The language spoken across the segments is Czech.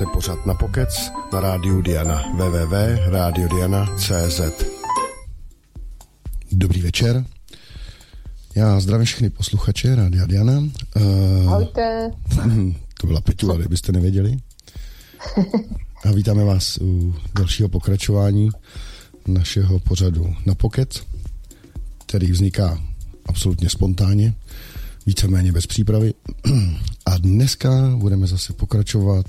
Posloucháte pořad na Pokec na rádiu Diana www.radiodiana.cz Dobrý večer. Já zdravím všechny posluchače Rádia Diana. Uh, Ahojte. To byla Peťula, kdybyste nevěděli. A vítáme vás u dalšího pokračování našeho pořadu na Pokec, který vzniká absolutně spontánně, víceméně bez přípravy. A dneska budeme zase pokračovat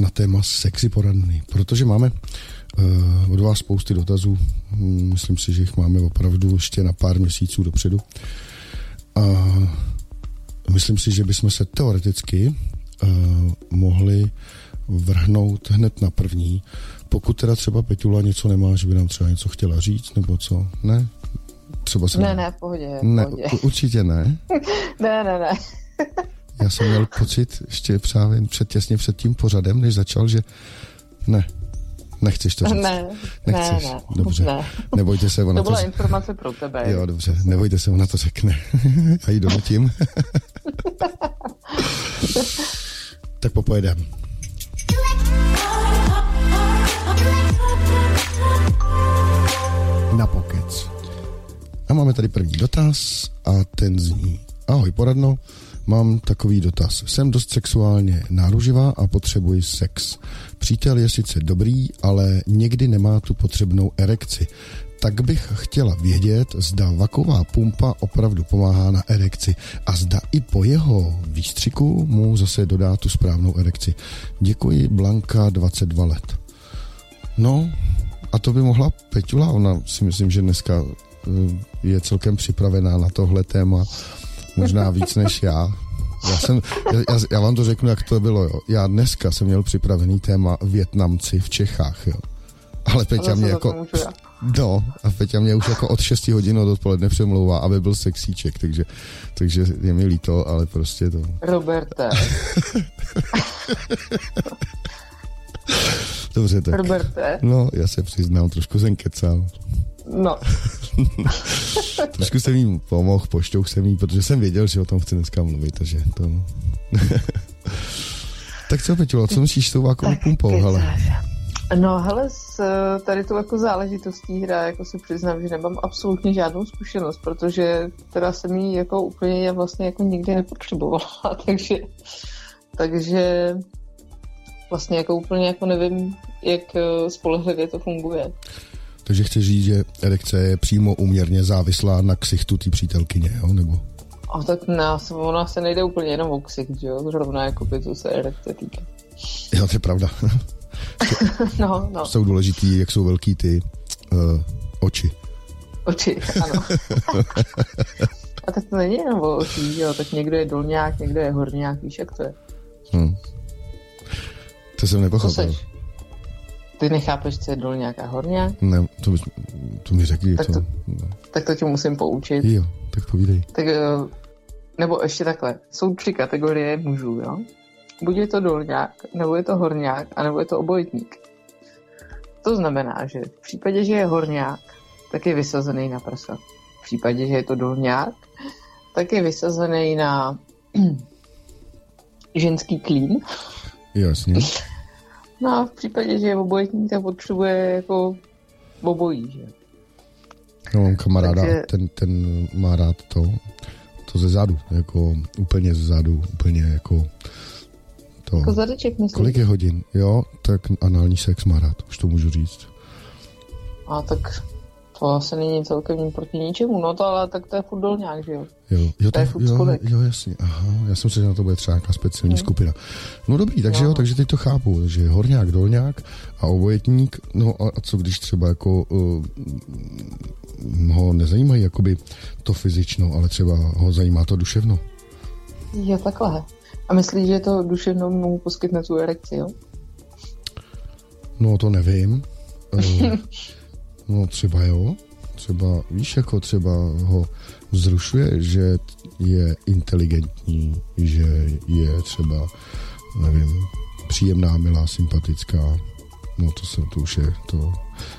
na téma sexy poradny, protože máme uh, od vás spousty dotazů. Hmm, myslím si, že jich máme opravdu ještě na pár měsíců dopředu. A myslím si, že bychom se teoreticky uh, mohli vrhnout hned na první, pokud teda třeba Petula něco nemá, že by nám třeba něco chtěla říct, nebo co? Ne? Třeba se... Ne, ne, v pohodě. Ne, pohodě. určitě ne. ne, ne, ne. Já jsem měl pocit ještě právě před, těsně před tím pořadem, než začal, že ne, nechceš to říct. Ne, nechceš. ne, ne. Dobře, ne. nebojte se, ona to byla to... informace pro tebe. Jo, dobře, nebojte se, ona to řekne. A jí donutím. tak popojedem. Na pokec. A máme tady první dotaz a ten zní. Ahoj, poradno. Mám takový dotaz. Jsem dost sexuálně náruživá a potřebuji sex. Přítel je sice dobrý, ale někdy nemá tu potřebnou erekci. Tak bych chtěla vědět, zda vaková pumpa opravdu pomáhá na erekci a zda i po jeho výstřiku mu zase dodá tu správnou erekci. Děkuji, Blanka, 22 let. No, a to by mohla Peťula, ona si myslím, že dneska eh, je celkem připravená na tohle téma možná víc než já. Já, jsem, já, já vám to řeknu, jak to bylo. Jo. Já dneska jsem měl připravený téma Větnamci v Čechách. Jo. Ale Peťa mě jako... No, a Peťa mě už jako od 6 hodin od odpoledne přemlouvá, aby byl sexíček, takže, takže je mi líto, ale prostě to... Roberte. Dobře, tak. Roberte. No, já se přiznám, trošku jsem kecal. No. Trošku jsem jí pomohl, poštou jsem jí, protože jsem věděl, že o tom chci dneska mluvit, takže to... tak co, Peťulo, co myslíš s tou vákovou pumpou, hele? No, hele, s tady tu jako záležitostí hra, jako si přiznám, že nemám absolutně žádnou zkušenost, protože teda jsem jí jako úplně vlastně jako nikdy nepotřebovala, takže, takže vlastně jako úplně jako nevím, jak spolehlivě to funguje. Takže chceš říct, že erekce je přímo uměrně závislá na ksichtu té přítelkyně, jo? Nebo? A tak nás, ona se nejde úplně jenom o ksicht, jo? Zrovna jako by to se erekce týká. Jo, to je pravda. no, no. Jsou důležitý, jak jsou velký ty uh, oči. Oči, ano. A tak to není jenom o očích, jo? Tak někdo je dolňák, někdo je horňák, víš, jak to je. Hmm. To jsem nepochopil. To seš? Ty nechápeš, co je dolňák a horňák? Ne, to, bys, to mi řekni. Tak to, to, no. tak to tě musím poučit. Jo, tak povídej. Tak, nebo ještě takhle. Jsou tři kategorie mužů, jo? Buď je to dolňák, nebo je to horňák, anebo je to obojitník. To znamená, že v případě, že je horňák, tak je vysazený na prsa. V případě, že je to dolňák, tak je vysazený na ženský klín. Jasně. No a v případě, že je obojitní, tak potřebuje jako obojí, že No, mám kamaráda, Takže- ten, ten má rád to, to ze zadu, jako úplně ze zadu, úplně jako to. Jako zadeček, myslím. Kolik je hodin? Jo, tak anální sex má rád, už to můžu říct. A tak to asi není celkem proti ničemu, no to ale tak to je furt dolňák, že jo. Jo, jo, To je to, furt jo, jo, jasně. Aha, já jsem si že na to bude třeba nějaká speciální Hmm. skupina. No dobrý, takže jo. Jo. takže teď to chápu, že horňák, dolňák a obojetník, no a, a co když třeba jako uh, ho nezajímají jakoby to fyzično, ale třeba ho zajímá to duševno. Jo, takhle. A myslíš, že to duševno mu poskytne tu erekci, jo? No to nevím. No třeba jo, třeba víš, jako třeba ho vzrušuje, že je inteligentní, že je třeba, nevím, příjemná, milá, sympatická. No to, se, to, už je, to,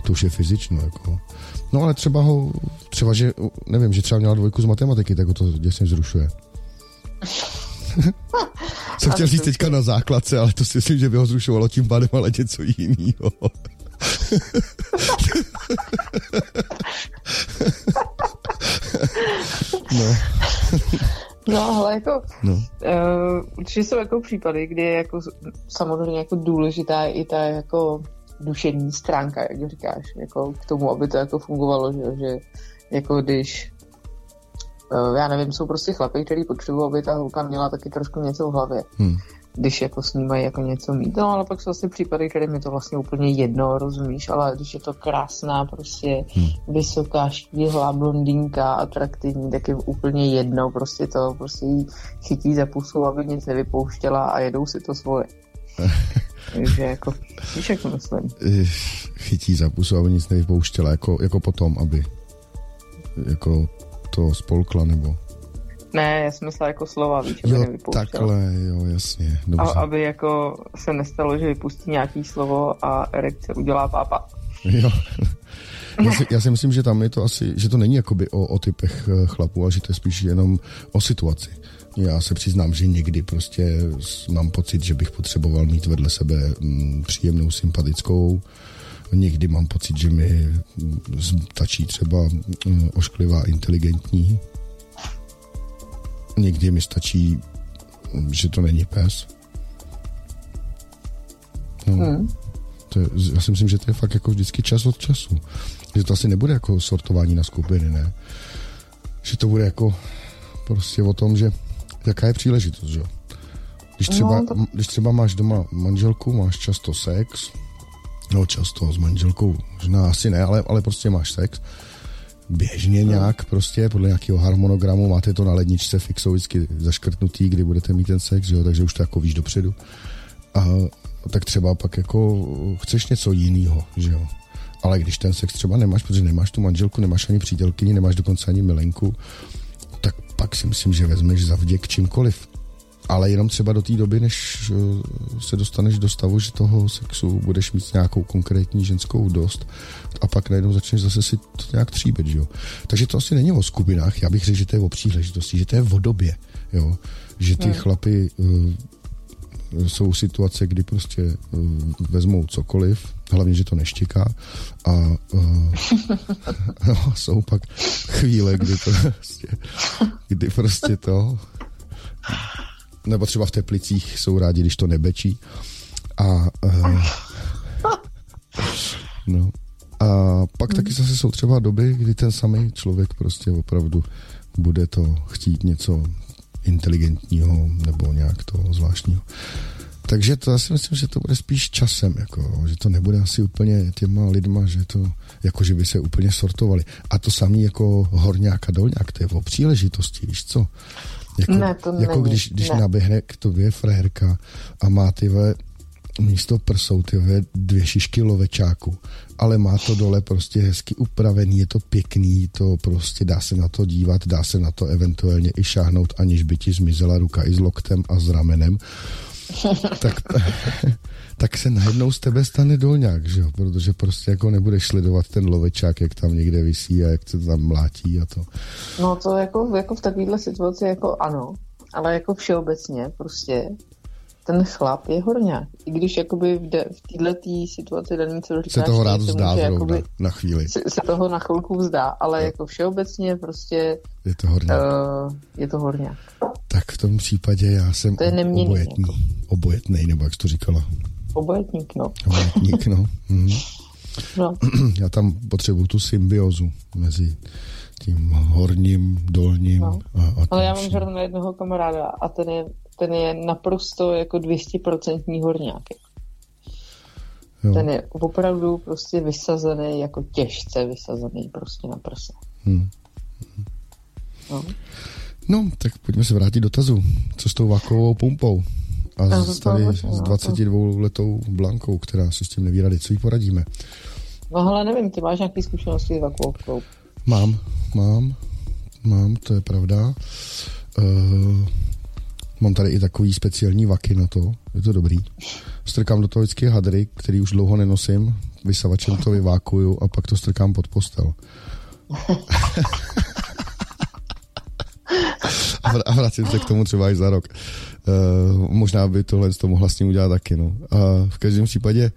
to už je fyzično, jako. No ale třeba ho, třeba, že, nevím, že třeba měla dvojku z matematiky, tak ho to děsně vzrušuje. jsem chtěl říct teďka na základce, ale to si myslím, že by ho zrušovalo tím pádem, ale něco jiného. no. No, ale jako no. Uh, určitě jsou jako případy, kdy je jako samozřejmě jako důležitá i ta jako duševní stránka, jak říkáš, jako k tomu, aby to jako fungovalo, že, že jako když uh, já nevím, jsou prostě chlapy, který potřebují, aby ta holka měla taky trošku něco v hlavě. Hmm když jako s ní mají jako něco mít. No ale pak jsou asi případy, které mi to vlastně úplně jedno, rozumíš, ale když je to krásná, prostě hmm. vysoká, štíhlá blondýnka, atraktivní, tak je úplně jedno, prostě to prostě jí chytí za pusu, aby nic nevypouštěla a jedou si to svoje. Takže jako, víš, jak to myslím. Chytí za pusu, aby nic nevypouštěla, jako, jako potom, aby jako to spolkla, nebo ne, já jsem myslela jako slova, víš, aby jo, takhle, jo, jasně, dobře. A, aby jako se nestalo, že vypustí nějaký slovo a erekce udělá pápa. Jo. Já si, já si myslím, že tam je to asi, že to není jakoby o, o typech eh, chlapů, ale že to je spíš jenom o situaci. Já se přiznám, že někdy prostě mám pocit, že bych potřeboval mít vedle sebe mm, příjemnou, sympatickou. Někdy mám pocit, že mi mm, stačí třeba mm, ošklivá, inteligentní Někdy mi stačí, že to není pes. No. Hmm. To je, já si myslím, že to je fakt jako vždycky čas od času. Že to asi nebude jako sortování na skupiny, ne? Že to bude jako prostě o tom, že jaká je příležitost, že když třeba, no, to... když třeba máš doma manželku, máš často sex, no často s manželkou, možná asi ne, ale, ale prostě máš sex, běžně nějak prostě, podle nějakého harmonogramu, máte to na ledničce fixou vždycky zaškrtnutý, kdy budete mít ten sex, jo, takže už to jako víš dopředu. A tak třeba pak jako chceš něco jiného, že jo. Ale když ten sex třeba nemáš, protože nemáš tu manželku, nemáš ani přítelkyni, nemáš dokonce ani milenku, tak pak si myslím, že vezmeš za vděk čímkoliv ale jenom třeba do té doby, než eh, se dostaneš do stavu, že toho sexu budeš mít nějakou konkrétní ženskou dost a pak najednou začneš zase si to nějak tříbit, jo. Takže to asi není o skupinách, já bych řekl, že to je o příležitosti, že to je o době, jo. Že ty hmm. chlapy uh, jsou situace, kdy prostě uh, vezmou cokoliv, hlavně, že to neštěká a uh, no, jsou pak chvíle, kdy to prostě, kdy prostě to nebo třeba v Teplicích jsou rádi, když to nebečí. A, uh, no. A pak taky zase jsou třeba doby, kdy ten samý člověk prostě opravdu bude to chtít něco inteligentního nebo nějak toho zvláštního. Takže to já si myslím, že to bude spíš časem, jako, že to nebude asi úplně těma lidma, že to, jako že by se úplně sortovali. A to samý jako horňák a dolňák, to je o příležitosti, víš co? Jako, ne, to jako není. když, když ne. naběhne k tobě frajerka a má ty místo prsou ty dvě šišky lovečáku, ale má to dole prostě hezky upravený, je to pěkný, to prostě dá se na to dívat, dá se na to eventuálně i šáhnout, aniž by ti zmizela ruka i s loktem a s ramenem. tak, tak se najednou z tebe stane dolňák, že jo? protože prostě jako nebudeš sledovat ten lovečák, jak tam někde visí a jak se tam mlátí a to. No to jako, jako v takovéhle situaci jako ano, ale jako všeobecně prostě ten chlap je horňák. I když jakoby v, de, v této situaci daný, co říkáš, se toho rád vzdá může, jakoby, na chvíli. Se, se toho na chvilku vzdá, ale no. jako všeobecně prostě je to horňák. Uh, je to horňák. Tak v tom případě já jsem to je obojetný. Jako. Obojetný, nebo jak jsi to říkala? Obojetník, no. Obojetník, no. Mhm. no. Já tam potřebuju tu symbiozu mezi tím horním, dolním no. a, a Ale já mám zrovna jednoho kamaráda a ten je, ten je naprosto jako 200% horňák. Jo. Ten je opravdu prostě vysazený, jako těžce vysazený prostě na prse. Hmm. No. no, tak pojďme se vrátit dotazu. Co s tou vakovou pumpou? A s, tady s 22 no, letou Blankou, která si s tím neví rady. Co jí poradíme? No ale nevím, ty máš nějaké zkušenosti s vakovou Mám, mám, mám, to je pravda. Uh, mám tady i takový speciální vaky na to, je to dobrý. Strkám do toho vždycky hadry, který už dlouho nenosím, vysavačem to vyvákuju a pak to strkám pod postel. a vracím se k tomu třeba i za rok. Uh, možná by tohle to mohla s ním udělat taky, no. A v každém případě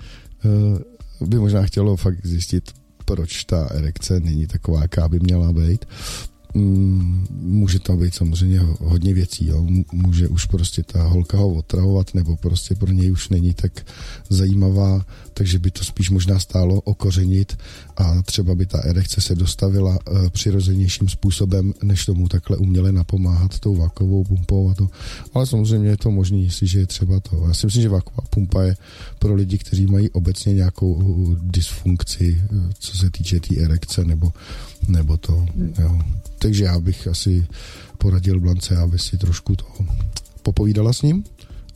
uh, by možná chtělo fakt zjistit, proč ta erekce není taková, jaká by měla být. Mm, může tam být samozřejmě hodně věcí. Jo. Může už prostě ta holka ho otravovat, nebo prostě pro něj už není tak zajímavá, takže by to spíš možná stálo okořenit a třeba by ta erekce se dostavila uh, přirozenějším způsobem, než tomu takhle uměle napomáhat tou vákovou pumpou a to. Ale samozřejmě je to možné, jestliže je třeba to. Já si myslím, že váková pumpa je pro lidi, kteří mají obecně nějakou dysfunkci, eh, co se týče té tý erekce nebo, nebo to. Jo. Takže já bych asi poradil Blance, aby si trošku to popovídala s ním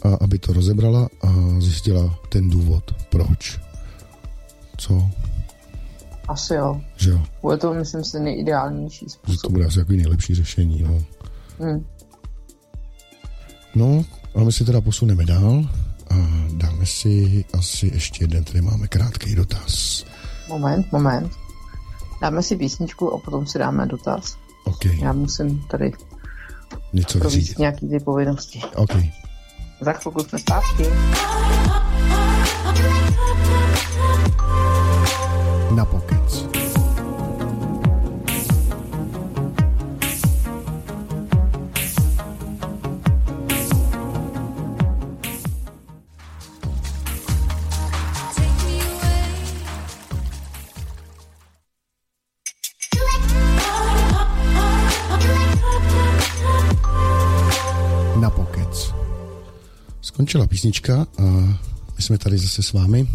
a aby to rozebrala a zjistila ten důvod, proč. Co? Asi jo. Že jo. Bude to, myslím si, nejideálnější způsob. To bude asi jako nejlepší řešení, no. Hmm. No, a my si teda posuneme dál a dáme si asi ještě jeden, tady máme krátký dotaz. Moment, moment. Dáme si písničku a potom si dáme dotaz. Okay. Já musím tady něco vyřídit. nějaký ty povinnosti. Okay. Za chvilku jsme zpátky. Na pokec. Skončila písnička a my jsme tady zase s vámi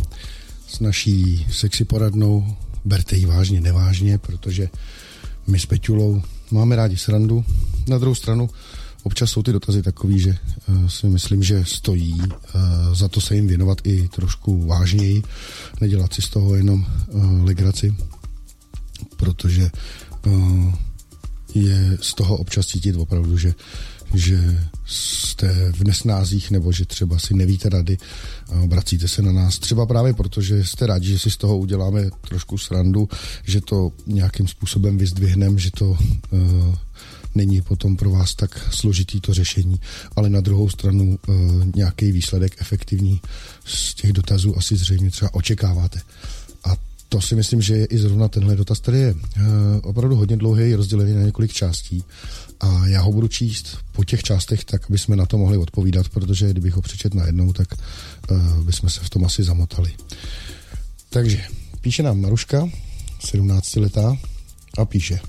s naší sexy poradnou. Berte ji vážně, nevážně, protože my s Peťulou máme rádi srandu. Na druhou stranu občas jsou ty dotazy takový, že uh, si myslím, že stojí uh, za to se jim věnovat i trošku vážněji, nedělat si z toho jenom uh, legraci, protože je z toho občas cítit opravdu, že že jste v nesnázích nebo že třeba si nevíte rady a obracíte se na nás. Třeba právě proto, že jste rádi, že si z toho uděláme trošku srandu, že to nějakým způsobem vyzdvihneme, že to uh, není potom pro vás tak složitý to řešení, ale na druhou stranu uh, nějaký výsledek efektivní z těch dotazů asi zřejmě třeba očekáváte. A to si myslím, že je i zrovna tenhle dotaz, který je uh, opravdu hodně dlouhý, je rozdělený na několik částí a já ho budu číst po těch částech tak, aby jsme na to mohli odpovídat, protože kdybych ho přečet najednou, tak uh, bychom se v tom asi zamotali. Takže píše nám Maruška, 17 letá, a píše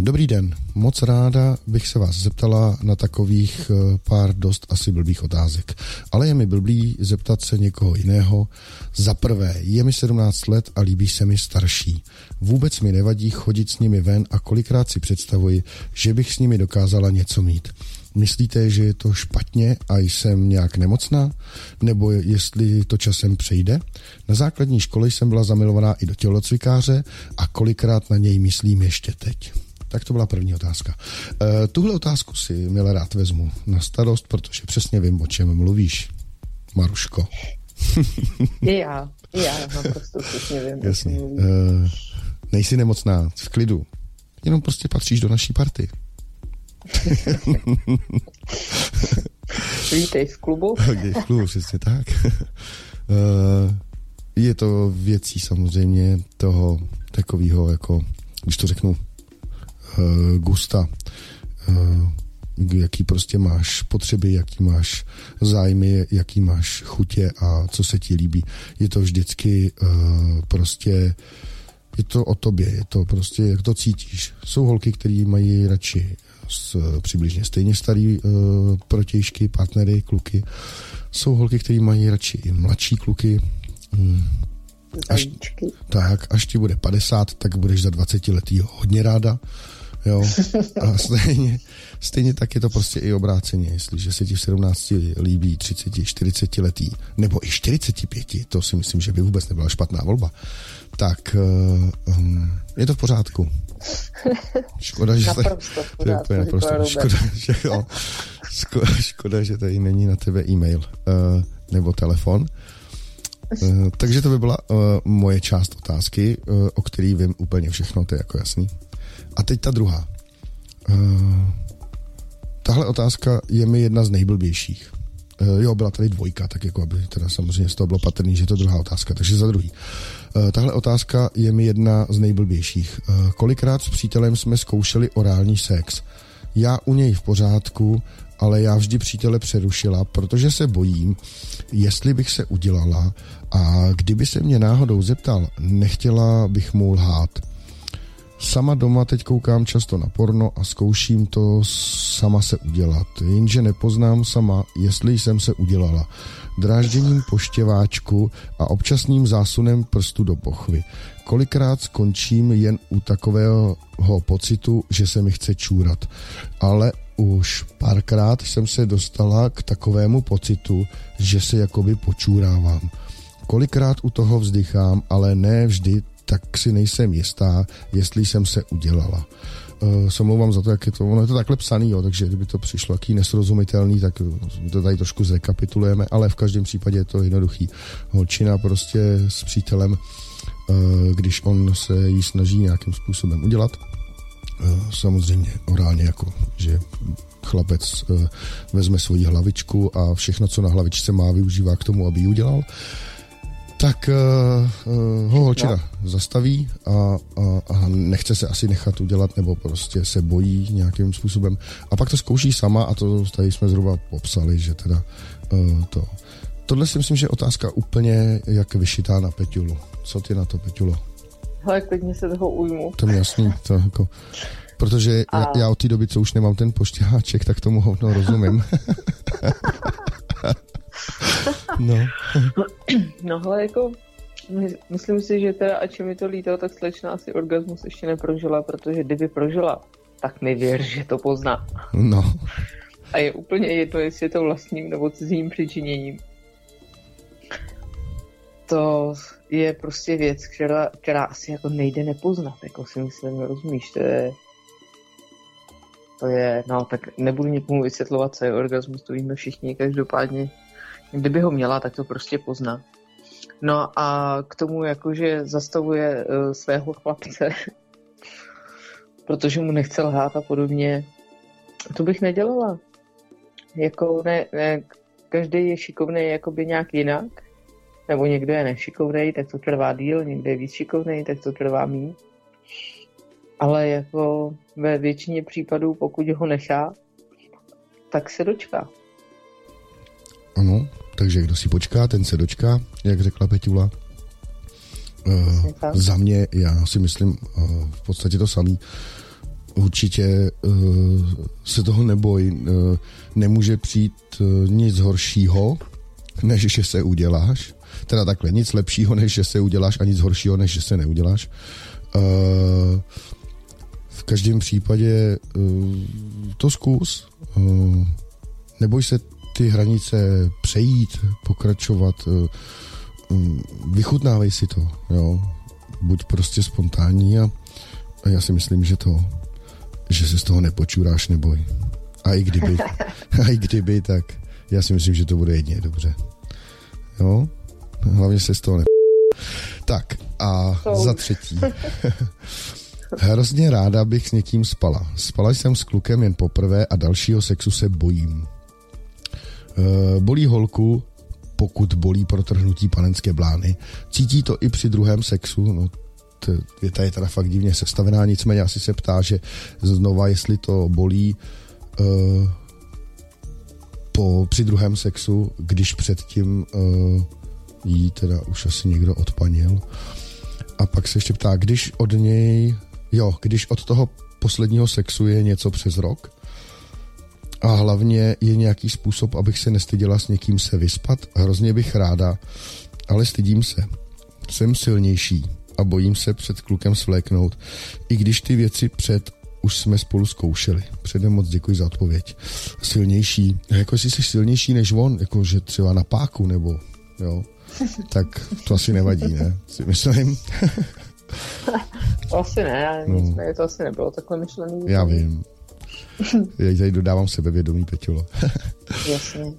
dobrý den, moc ráda bych se vás zeptala na takových eh, pár dost asi blbých otázek. Ale je mi blbý zeptat se někoho jiného. Za prvé, je mi 17 let a líbí se mi starší. Vůbec mi nevadí chodit s nimi ven a kolikrát si představuji, že bych s nimi dokázala něco mít. Myslíte, že je to špatně a jsem nějak nemocná? Nebo jestli to časem přejde? Na základní škole jsem byla zamilovaná i do tělocvikáře a kolikrát na něj myslím ještě teď. Tak to byla první otázka. E, tuhle otázku si milé rád vezmu na starost, protože přesně vím, o čem mluvíš, Maruško. I já, i já naprosto přesně vím. Jasně. E, nejsi nemocná, v klidu. Jenom prostě patříš do naší party. Vítej v klubu. Vítej v klubu, přesně tak. Eh, je to věcí samozřejmě toho takového, jako, když to řeknu, uh, gusta, uh, jaký prostě máš potřeby, jaký máš zájmy, jaký máš chutě a co se ti líbí. Je to vždycky prostě je to o tobě, je to prostě, jak to cítíš. Jsou holky, které mají radši s, přibližně stejně starý uh, protějšky, partnery, kluky. Jsou holky, které mají radši i mladší kluky. Mm. Až, tak, až ti bude 50, tak budeš za 20 letý hodně ráda. Jo. A stejně, stejně tak je to prostě i obráceně. Jestliže se ti v 17 líbí 30, 40 letý, nebo i 45, to si myslím, že by vůbec nebyla špatná volba, tak um, je to v pořádku. Škoda, že naprosto, tady, naprosto, naprosto škoda, že, jo, škoda, škoda, že tady není na tebe e-mail uh, nebo telefon. Uh, takže to by byla uh, moje část otázky, uh, o který vím úplně všechno, to je jako jasný. A teď ta druhá. Uh, tahle otázka je mi jedna z nejblbějších. Uh, jo, byla tady dvojka, tak jako aby teda samozřejmě z toho bylo patrný, že je to druhá otázka, takže za druhý. Uh, tahle otázka je mi jedna z nejblbějších. Uh, kolikrát s přítelem jsme zkoušeli orální sex? Já u něj v pořádku, ale já vždy přítele přerušila, protože se bojím, jestli bych se udělala a kdyby se mě náhodou zeptal, nechtěla bych mu lhát. Sama doma teď koukám často na porno a zkouším to sama se udělat, jenže nepoznám sama, jestli jsem se udělala. Drážděním poštěváčku a občasným zásunem prstu do pochvy. Kolikrát skončím jen u takového pocitu, že se mi chce čůrat. Ale už párkrát jsem se dostala k takovému pocitu, že se jakoby počůrávám. Kolikrát u toho vzdychám, ale ne vždy, tak si nejsem jistá, jestli jsem se udělala. Uh, se omlouvám za to, jak je to, ono je to takhle psaný, jo, takže kdyby to přišlo jaký nesrozumitelný, tak to tady trošku zrekapitulujeme, ale v každém případě je to jednoduchý. Holčina prostě s přítelem, uh, když on se jí snaží nějakým způsobem udělat, uh, samozřejmě orálně jako, že chlapec vezme svoji hlavičku a všechno, co na hlavičce má, využívá k tomu, aby ji udělal tak uh, uh, ho holčina no. zastaví a, a, a nechce se asi nechat udělat, nebo prostě se bojí nějakým způsobem. A pak to zkouší sama a to tady jsme zhruba popsali, že teda uh, to. Tohle si myslím, že je otázka úplně jak vyšitá na Peťulu. Co ty na to, Peťulo? Hele, klidně se toho ujmu. To mi jasný, to jako... Protože a... já, já od té doby, co už nemám ten poštěháček, tak tomu hovno rozumím. No. no hele, jako myslím si, že teda, ač mi to lítalo, tak slečna asi orgasmus ještě neprožila, protože kdyby prožila, tak mi věř, že to pozná. No. A je úplně jedno, jestli je to vlastním nebo cizím přičiněním. To je prostě věc, která, která asi jako nejde nepoznat, jako si myslím, rozumíš, to je to je, no tak nebudu někomu vysvětlovat, co je orgasmus, to víme všichni, každopádně Kdyby ho měla, tak to prostě pozná. No a k tomu jakože zastavuje uh, svého chlapce, protože mu nechce lhát a podobně, to bych nedělala. Jako ne, ne, každý je šikovný jakoby nějak jinak, nebo někdo je nešikovný, tak to trvá díl, někdo je víc šikovný, tak to trvá méně. Ale jako ve většině případů, pokud ho nechá, tak se dočká. Takže kdo si počká, ten se dočká, jak řekla Petula. Uh, za mě, já si myslím uh, v podstatě to samý. Určitě uh, se toho neboj. Uh, nemůže přijít uh, nic horšího, než že se uděláš. Teda takhle, nic lepšího, než že se uděláš a nic horšího, než že se neuděláš. Uh, v každém případě uh, to zkus. Uh, neboj se ty hranice přejít, pokračovat, eh, mm, vychutnávej si to, jo. Buď prostě spontánní a, a já si myslím, že to, že se z toho nepočuráš, neboj. A i kdyby, a i kdyby, tak já si myslím, že to bude jedině dobře. Jo? Hlavně se z toho ne... Tak a za třetí. Hrozně ráda bych s někým spala. Spala jsem s klukem jen poprvé a dalšího sexu se bojím. Eh, bolí holku, pokud bolí protrhnutí panenské blány. Cítí to i při druhém sexu, no, věta je teda fakt divně sestavená, nicméně asi se ptá, že znova, jestli to bolí uh, po, při druhém sexu, když předtím uh, jí teda už asi někdo odpanil. A pak se ještě ptá, když od něj, jo, když od toho posledního sexu je něco přes rok, a hlavně je nějaký způsob, abych se nestyděla s někým se vyspat. Hrozně bych ráda, ale stydím se. Jsem silnější a bojím se před klukem svléknout, i když ty věci před už jsme spolu zkoušeli. Předem moc děkuji za odpověď. Silnější, jako jestli jsi silnější než on, jako že třeba na páku, nebo jo, tak to asi nevadí, ne? Si myslím. to asi ne, ale no. to asi nebylo takhle myšlený. Já vím. Já tady dodávám sebevědomí, Peťulo. Jasně. uh,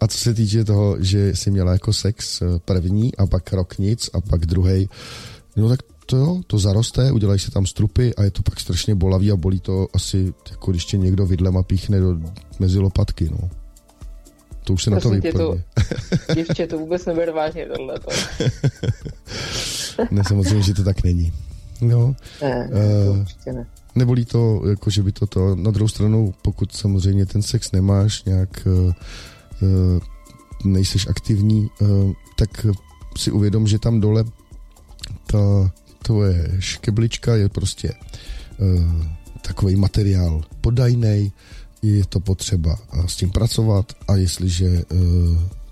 a co se týče toho, že jsi měla jako sex eh, první a pak rok nic a pak druhý, no tak to jo, to zaroste, udělají se tam strupy a je to pak strašně bolavý a bolí to asi, jako když tě někdo vidlem a píchne do, mezi lopatky, no. To už se Prosím na to vyplní. Děvče, to vůbec nebude vážně tohle. ne, samozřejmě, že to tak není. No. Ne, uh, to určitě ne. Nebolí to, jako že by to to, na druhou stranu, pokud samozřejmě ten sex nemáš nějak, uh, uh, nejseš aktivní, uh, tak si uvědom, že tam dole ta tvoje škeblička je prostě takový materiál podajnej, je to potřeba s tím pracovat a jestliže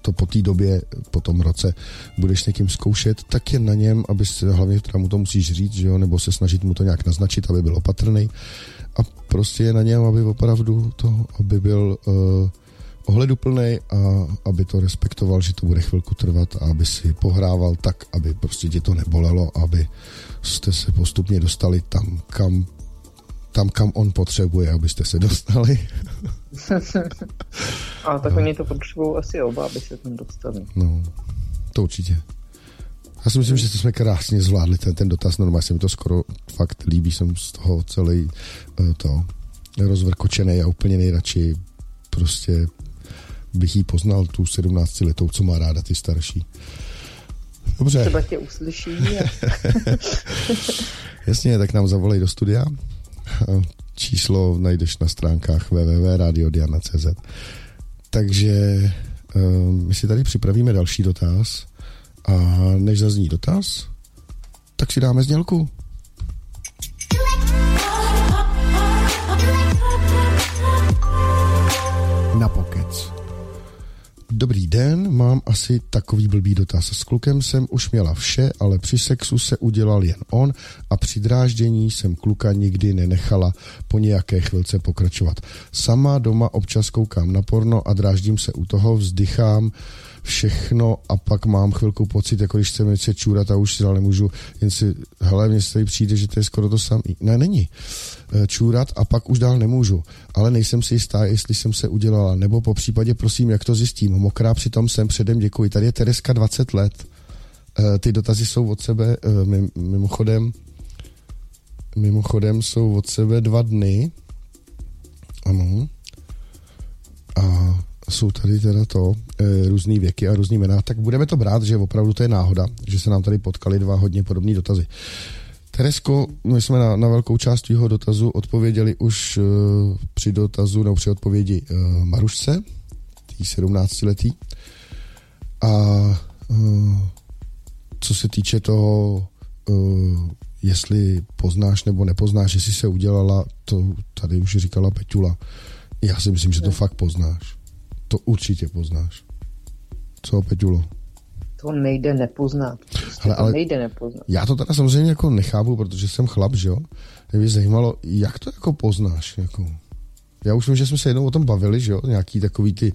to po té době, po tom roce budeš s někým zkoušet, tak je na něm, aby se hlavně teda mu to musíš říct, že jo, nebo se snažit mu to nějak naznačit, aby byl opatrný. A prostě je na něm, aby opravdu to, aby byl uh, ohleduplný a aby to respektoval, že to bude chvilku trvat a aby si pohrával tak, aby prostě tě to nebolelo, aby jste se postupně dostali tam, kam tam, kam on potřebuje, abyste se dostali. A tak no. oni to potřebují asi oba, aby se tam dostali. No, to určitě. Já si myslím, že jsme krásně zvládli ten, ten dotaz, normálně se mi to skoro fakt líbí, jsem z toho celý uh, to rozvrkočený a úplně nejradši prostě bych jí poznal, tu 17 letou, co má ráda ty starší. Dobře. Třeba tě uslyší. Jasně, tak nám zavolej do studia. Číslo najdeš na stránkách www.radiodiana.cz Takže uh, my si tady připravíme další dotaz a než zazní dotaz, tak si dáme znělku. Na pokec. Dobrý den, mám asi takový blbý dotaz. S klukem jsem už měla vše, ale při sexu se udělal jen on a při dráždění jsem kluka nikdy nenechala po nějaké chvilce pokračovat. Sama doma občas koukám na porno a dráždím se u toho, vzdychám, všechno a pak mám chvilku pocit, jako když chceme se čůrat a už si ale nemůžu, jen si, hele, mně se tady přijde, že to je skoro to samé. Ne, není. E, čůrat a pak už dál nemůžu. Ale nejsem si jistá, jestli jsem se udělala. Nebo po případě, prosím, jak to zjistím. Mokrá přitom jsem předem děkuji. Tady je Tereska 20 let. E, ty dotazy jsou od sebe, e, mimochodem, mimochodem jsou od sebe dva dny. Ano. A jsou tady teda to e, různý věky a různý jména, tak budeme to brát, že opravdu to je náhoda, že se nám tady potkali dva hodně podobné dotazy. Teresko, my jsme na, na velkou část tvýho dotazu odpověděli už e, při dotazu nebo při odpovědi e, Marušce, tý 17 letý. A e, co se týče toho, e, jestli poznáš nebo nepoznáš, jestli se udělala, to tady už říkala Peťula. Já si myslím, že to fakt poznáš. To určitě poznáš. Co, Peťulo? To nejde nepoznat. Prostě Hele, ale to nejde nepoznat. Já to teda samozřejmě jako nechápu, protože jsem chlap, že jo? Mě by zajímalo, jak to jako poznáš, jako... Já už vím, že jsme se jednou o tom bavili, že jo? Nějaký takový ty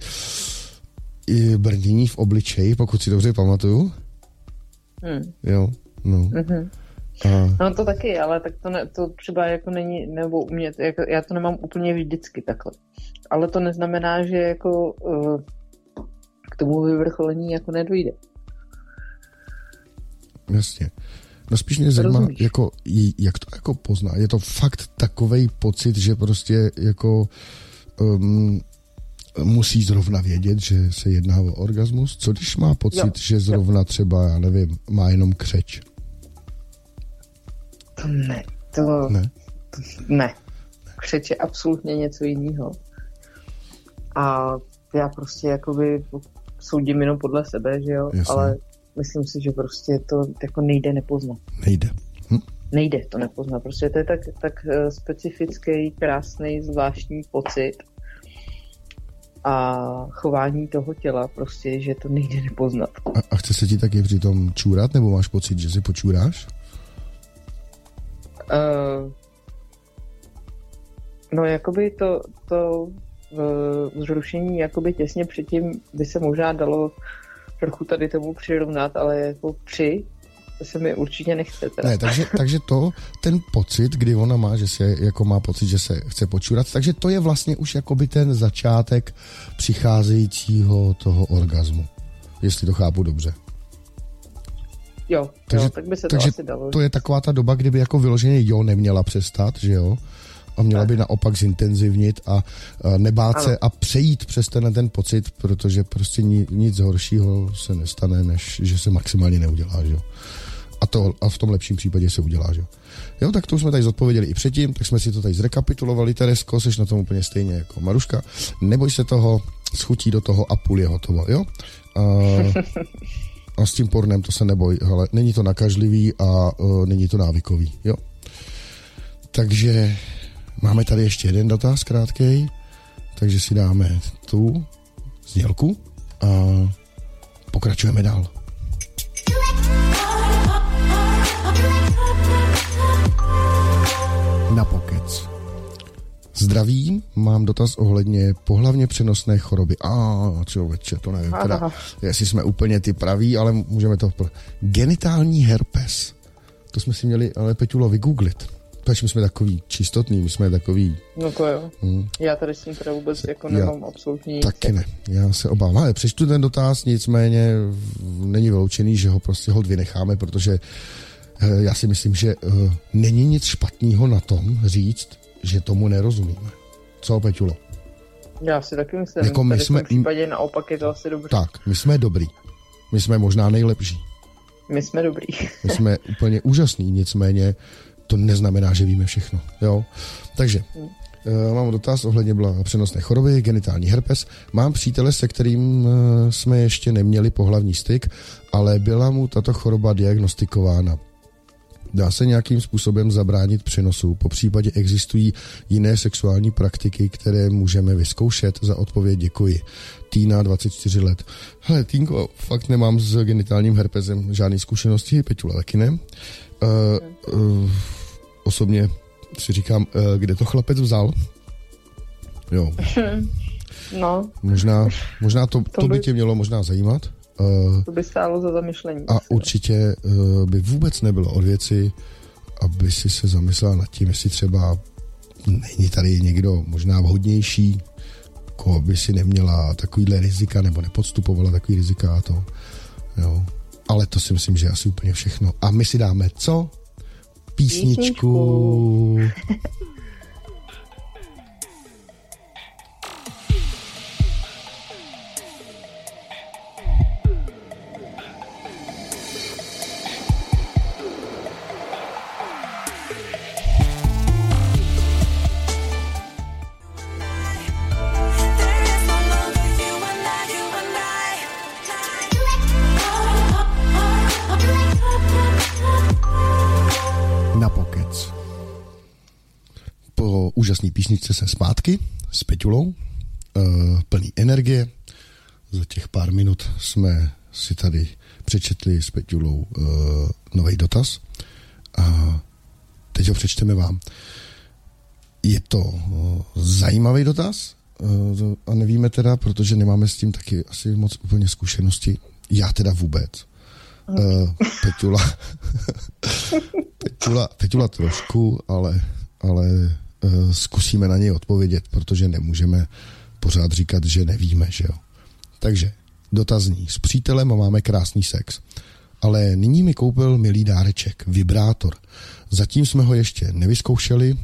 brnění v obličeji, pokud si dobře pamatuju. Hmm. Jo, no. Mm-hmm. A... No to taky, ale tak to, ne, to třeba jako není, nebo u mě, jako, já to nemám úplně vždycky takhle. Ale to neznamená, že jako uh, k tomu vyvrcholení jako nedojde. Jasně. No spíš mě zajímá, jako, jak to jako pozná. Je to fakt takový pocit, že prostě jako um, musí zrovna vědět, že se jedná o orgasmus? Co když má pocit, jo. že zrovna třeba, já nevím, má jenom křeč? Ne, to... Ne? Ne. Křeč je absolutně něco jiného. A já prostě jakoby soudím jenom podle sebe, že jo, Jasně. ale myslím si, že prostě to jako nejde nepoznat. Nejde. Hm? Nejde to nepoznat. Prostě to je tak, tak eh, specifický, krásný, zvláštní pocit a chování toho těla prostě, že to nejde nepoznat. A, a chce se ti taky přitom čůrat, nebo máš pocit, že si počůráš? Uh, no, jakoby to, to uh, zrušení jakoby těsně předtím by se možná dalo trochu tady tomu přirovnat, ale jako při to se mi určitě nechce. Teda. Ne, takže, takže to, ten pocit, kdy ona má, že se jako má pocit, že se chce počurat, takže to je vlastně už jakoby ten začátek přicházejícího toho orgazmu. Jestli to chápu dobře. Jo, takže, jo, tak by se takže to asi dalo. To je taková ta doba, kdyby jako vyloženě jo neměla přestat, že jo? A měla by naopak zintenzivnit a, a nebát ano. se a přejít přes ten, ten pocit, protože prostě ni, nic horšího se nestane, než že se maximálně neudělá, že jo? A, to, a v tom lepším případě se udělá, že jo? Jo, tak to už jsme tady zodpověděli i předtím, tak jsme si to tady zrekapitulovali. Teresko, jsi na tom úplně stejně jako Maruška. Neboj se toho, schutí do toho a půl je hotovo, jo? A, a s tím pornem to se neboj, ale není to nakažlivý a uh, není to návykový, jo? Takže máme tady ještě jeden dotaz krátkej, takže si dáme tu znělku a pokračujeme dál. na pokec. Zdravím, mám dotaz ohledně pohlavně přenosné choroby. A člověče, to nevím, teda, jestli jsme úplně ty praví, ale můžeme to... Genitální herpes. To jsme si měli, ale Peťulo, vygooglit. Takže my jsme takový čistotný, my jsme takový... No to jo. Hmm. Já tady s tím teda vůbec jako nemám Já, absolutní... Taky ne, já se obávám. Ale přečtu ten dotaz, nicméně není vyloučený, že ho prostě hod vynecháme, protože Eh, já si myslím, že uh, není nic špatného na tom říct, že tomu nerozumíme. Co, Peťulo? Já si taky myslím, jako my jsme, v případě naopak je to asi dobře. Tak, my jsme dobrý. My jsme možná nejlepší. My jsme dobrý. my jsme úplně úžasný, nicméně to neznamená, že víme všechno. Jo? Takže, hmm. Uh, mám dotaz ohledně byla přenosné choroby, genitální herpes. Mám přítele, se kterým uh, jsme ještě neměli pohlavní styk, ale byla mu tato choroba diagnostikována. Dá se nějakým způsobem zabránit přenosu? Po případě existují jiné sexuální praktiky, které můžeme vyzkoušet? Za odpověď děkuji. Týna, 24 let. Hele, Týnko, fakt nemám s genitálním herpesem žádné zkušenosti, Peťula taky ne. Uh, uh, osobně si říkám, uh, kde to chlapec vzal? Jo. No. Možná, možná to, to by tě mělo možná zajímat. Uh, to by stálo za zamyšlení. A určitě uh, by vůbec nebylo od věci, aby si se zamyslela nad tím, jestli třeba není tady někdo možná vhodnější, koho by si neměla takovýhle rizika nebo nepodstupovala takový rizika a to. Jo. Ale to si myslím, že je asi úplně všechno. A my si dáme co? Písničku. Písničku. úžasné písničce se zpátky s Peťulou, uh, plný energie. Za těch pár minut jsme si tady přečetli s Peťulou eh, nový dotaz a teď ho přečteme vám. Je to uh, zajímavý dotaz a nevíme teda, protože nemáme s tím taky asi moc úplně zkušenosti. Já teda vůbec. Peťula, Peťula, Peťula trošku, ale, ale Eh, zkusíme na něj odpovědět, protože nemůžeme pořád říkat, že nevíme, že jo. Takže dotazní. S přítelem máme krásný sex. Ale nyní mi koupil milý dáreček, vibrátor. Zatím jsme ho ještě nevyzkoušeli,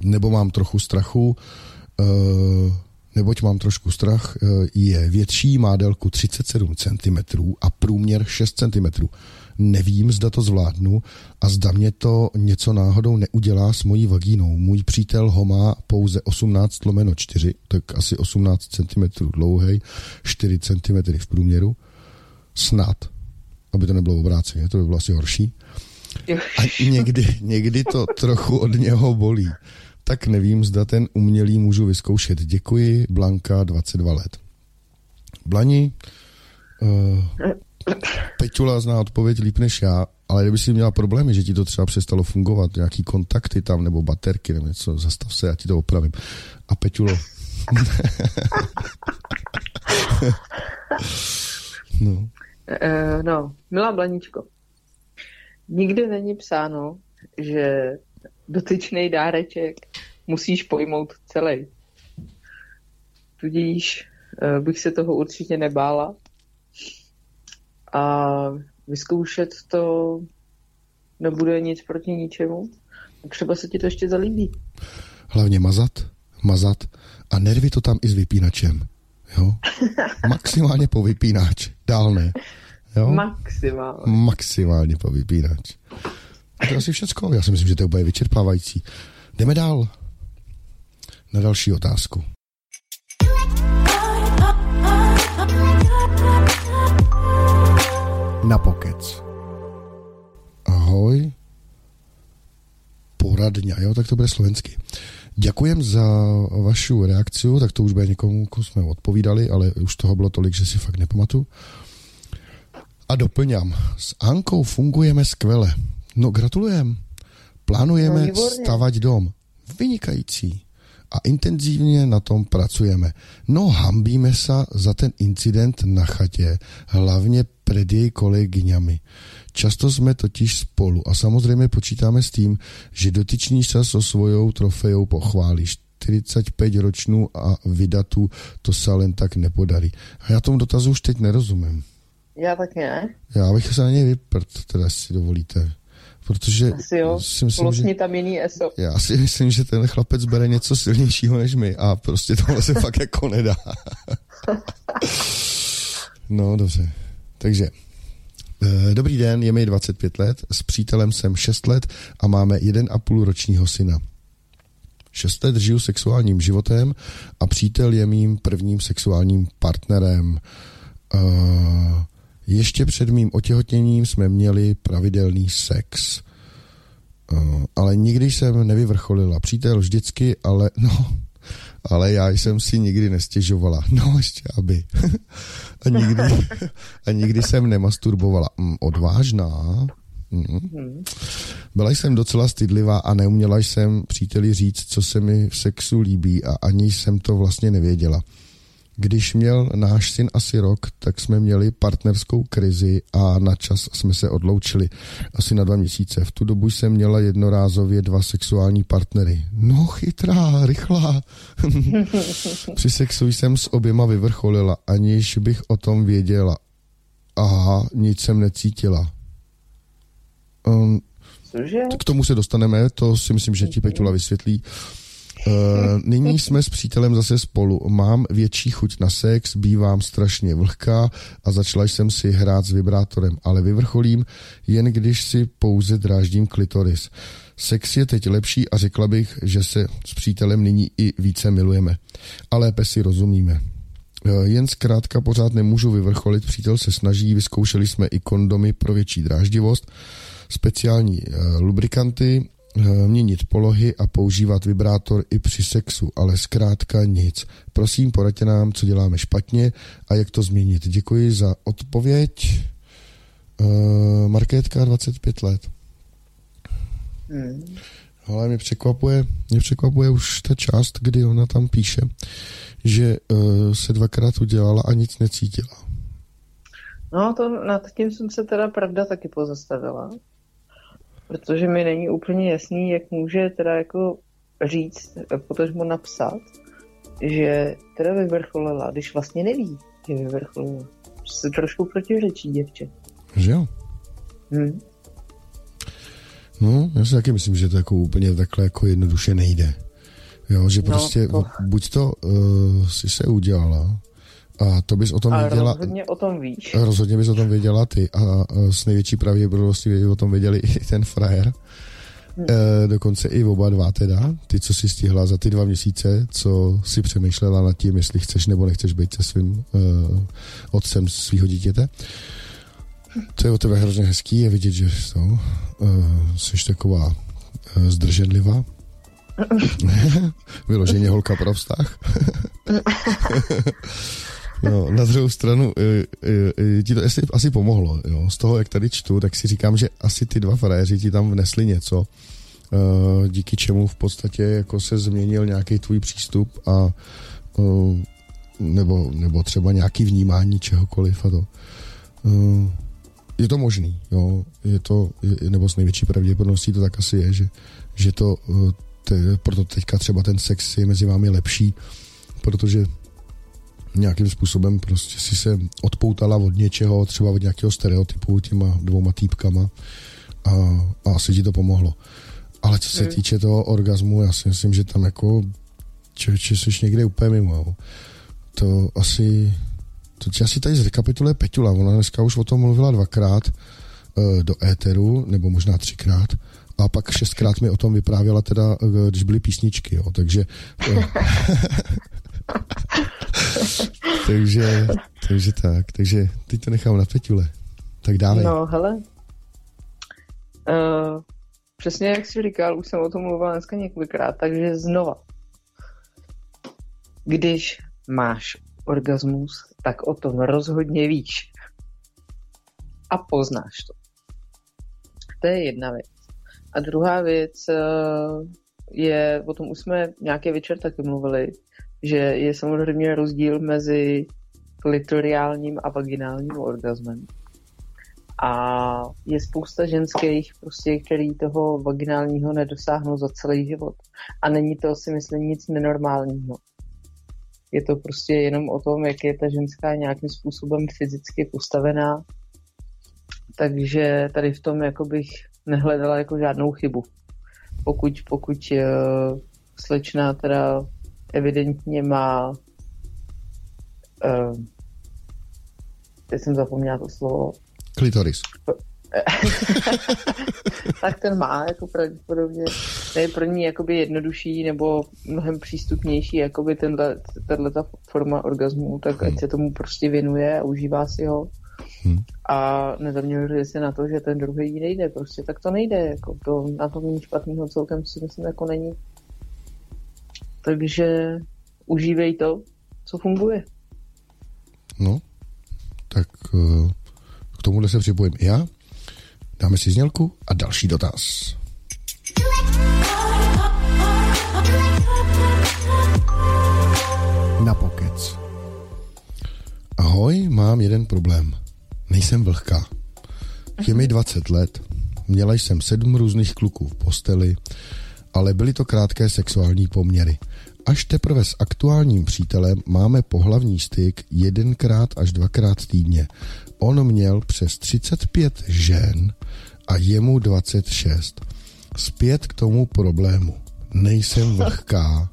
nebo mám trochu strachu, uh, neboť mám trošku strach, uh, je větší, má délku 37 cm a průměr 6 cm nevím, zda to zvládnu a zda mě to něco náhodou neudělá s mojí vagínou. Můj přítel ho má pouze 18 lomeno 4, tak asi 18 cm dlouhý, 4 cm v průměru. Snad, aby to nebylo obráceně, to by bylo asi horší. A někdy, někdy to trochu od něho bolí. Tak nevím, zda ten umělý můžu vyzkoušet. Děkuji, Blanka, 22 let. Blani, uh, Peťula zná odpověď líp než já, ale kdyby si měla problémy, že ti to třeba přestalo fungovat, nějaký kontakty tam, nebo baterky, nebo něco, zastav se, já ti to opravím. A Peťulo... no. Uh, no, milá Blaníčko, nikdy není psáno, že dotyčný dáreček musíš pojmout celý. Tudíž uh, bych se toho určitě nebála a vyzkoušet to nebude nic proti ničemu. Třeba se ti to ještě zalíbí. Hlavně mazat, mazat a nervy to tam i s vypínačem. Jo? Maximálně po vypínač, dál ne. Jo? Maximálně. Maximálně po vypínač. A to asi všecko. Já si myslím, že to je úplně vyčerpávající. Jdeme dál. Na další otázku. Na pokec. Ahoj. Poradňa, jo, tak to bude slovensky. Děkujem za vašu reakci, tak to už bude někomu, komu jsme odpovídali, ale už toho bylo tolik, že si fakt nepamatuju. A doplňám, s Ankou fungujeme skvěle. No gratulujem. Plánujeme No, výborně. stavat dom. Vynikající. A intenzívně na tom pracujeme. No hambíme se za ten incident na chatě, hlavně před její kolegyňami. Často jsme totiž spolu a samozřejmě počítáme s tím, že dotyčný se so svojou trofejou pochválí. 45 ročnú a vydatu to se len tak nepodarí. A já tomu dotazu už teď nerozumím. Já tak ne. Já bych se na něj vyprt, teda si dovolíte. Protože Asi jo. si myslím, že, Vlastně tam jiný ESO. já si myslím, že ten chlapec bere něco silnějšího než my a prostě tohle se fakt jako nedá. no, dobře. Takže, eh, dobrý den, je mi 25 let, s přítelem jsem 6 let a máme 1,5 ročního syna. 6 let žiju sexuálním životem a přítel je mým prvním sexuálním partnerem. Uh, ještě před mým otěhotněním jsme měli pravidelný sex. Uh, ale nikdy jsem nevyvrcholila. Přítel vždycky, ale no, ale já jsem si nikdy nestěžovala. No, ještě aby. a, nikdy, a nikdy jsem nemasturbovala. Mm, odvážná. Mm. Byla jsem docela stydlivá a neuměla jsem příteli říct, co se mi v sexu líbí a ani jsem to vlastně nevěděla. Když měl náš syn asi rok, tak jsme měli partnerskou krizi a na čas jsme se odloučili. Asi na dva měsíce. V tu dobu jsem měla jednorázově dva sexuální partnery. No chytrá, rychlá. Při sexu jsem s oběma vyvrcholila, aniž bych o tom věděla. Aha, nic jsem necítila. Um, Cože? k tomu se dostaneme, to si myslím, že ti Petula vysvětlí. Uh, nyní jsme s přítelem zase spolu. Mám větší chuť na sex, bývám strašně vlhká a začala jsem si hrát s vibrátorem, ale vyvrcholím jen když si pouze dráždím klitoris. Sex je teď lepší a řekla bych, že se s přítelem nyní i více milujeme. A lépe si rozumíme. Eh, Jen zkrátka pořád nemůžu vyvrcholit, přítel se snaží, vyzkoušeli jsme i kondomy pro větší dráždivost, speciální uh, lubrikanty, měnit polohy a používat vibrátor i při sexu, ale zkrátka nic. Prosím, poraďte nám, co děláme špatně a jak to změnit. Děkuji za odpověď. Uh, Markétka, 25 let. Hmm. Ale mě překvapuje, mě překvapuje už ta část, kdy ona tam píše, že uh, se dvakrát udělala a nic necítila. No, to nad tím jsem se teda pravda taky pozastavila. Protože mi není úplně jasný, jak může teda jako říct, potažmo napsat, že teda vyvrcholila, když vlastně neví, že vyvrcholila. Se trošku protiřečí děvče. Že jo? Hm. No, já si taky myslím, že to jako úplně takhle jako jednoduše nejde. Jo, že No, prostě to- buď to uh, si se udělala a to bys o tom Ale věděla, rozhodně o tom víš. rozhodně bys o tom věděla ty a, a s největší pravděpodobností by o tom věděli i ten frajer. Hm. E, dokonce i oba dva teda, ty, co si stihla za ty dva měsíce, co si přemýšlela nad tím, jestli chceš nebo nechceš být se svým uh, otcem svého dítěte. To je o tebe hrozně hezký, je vidět, že uh, jsi taková uh, zdrženlivá. Vyloženě holka pro vztah. No, na druhou stranu e, e, e, ti to asi, asi pomohlo. Jo. Z toho, jak tady čtu, tak si říkám, že asi ty dva frajeři ti tam vnesli něco, díky čemu v podstatě jako se změnil nějaký tvůj přístup a nebo, nebo třeba nějaký vnímání čehokoliv a to. Je to možný, jo. Je to, nebo s největší pravděpodobností to tak asi je, že, že to, te, proto teďka třeba ten sex je mezi vámi lepší, protože nějakým způsobem prostě si se odpoutala od něčeho, třeba od nějakého stereotypu těma dvouma týpkama a, a asi ti to pomohlo. Ale co se hmm. týče toho orgazmu, já si myslím, že tam jako člověče jsi někde úplně mimo. Jo. To asi, to asi tady zrekapituluje Peťula, ona dneska už o tom mluvila dvakrát uh, do éteru, nebo možná třikrát a pak šestkrát mi o tom vyprávěla teda, uh, když byly písničky, jo, takže uh, takže, takže tak, takže teď to nechám na Peťule. Tak dále. No, hele, uh, přesně jak jsi říkal, už jsem o tom mluvila dneska několikrát, takže znova. Když máš orgasmus, tak o tom rozhodně víš. A poznáš to. To je jedna věc. A druhá věc eh, je, o tom už jsme nějaký večer taky mluvili, že je samozřejmě rozdíl mezi klitoriálním a vaginálním orgasmem. A je spousta ženských, prostě, který toho vaginálního nedosáhnou za celý život. A není to si myslím nic nenormálního. Je to prostě jenom o tom, jak je ta ženská nějakým způsobem fyzicky postavená. Takže tady v tom jako bych nehledala jako žádnou chybu. Pokud, pokud uh, slečna teda evidentně má uh, teď jsem zapomněla to slovo. Klitoris. tak ten má jako pravděpodobně, je pro ní jakoby jednodušší nebo mnohem přístupnější jakoby tenhle, tenhle ta forma orgazmu, tak hmm. ať se tomu prostě věnuje a užívá si ho. Hmm. A nezaměřuje se na to, že ten druhý nejde, prostě tak to nejde, jako to na tom nic špatného celkem si myslím jako není. Takže užívej to, co funguje. No, tak uh, k tomuhle se připojím i já. Dáme si znělku a další dotaz. Na pokec. Ahoj, mám jeden problém. Nejsem vlhká. Je mi 20 let. Měla jsem sedm různých kluků v posteli, ale byly to krátké sexuální poměry. Až teprve s aktuálním přítelem máme pohlavní styk jedenkrát až dvakrát týdně. On měl přes 35 žen a jemu 26. Zpět k tomu problému. Nejsem vlhká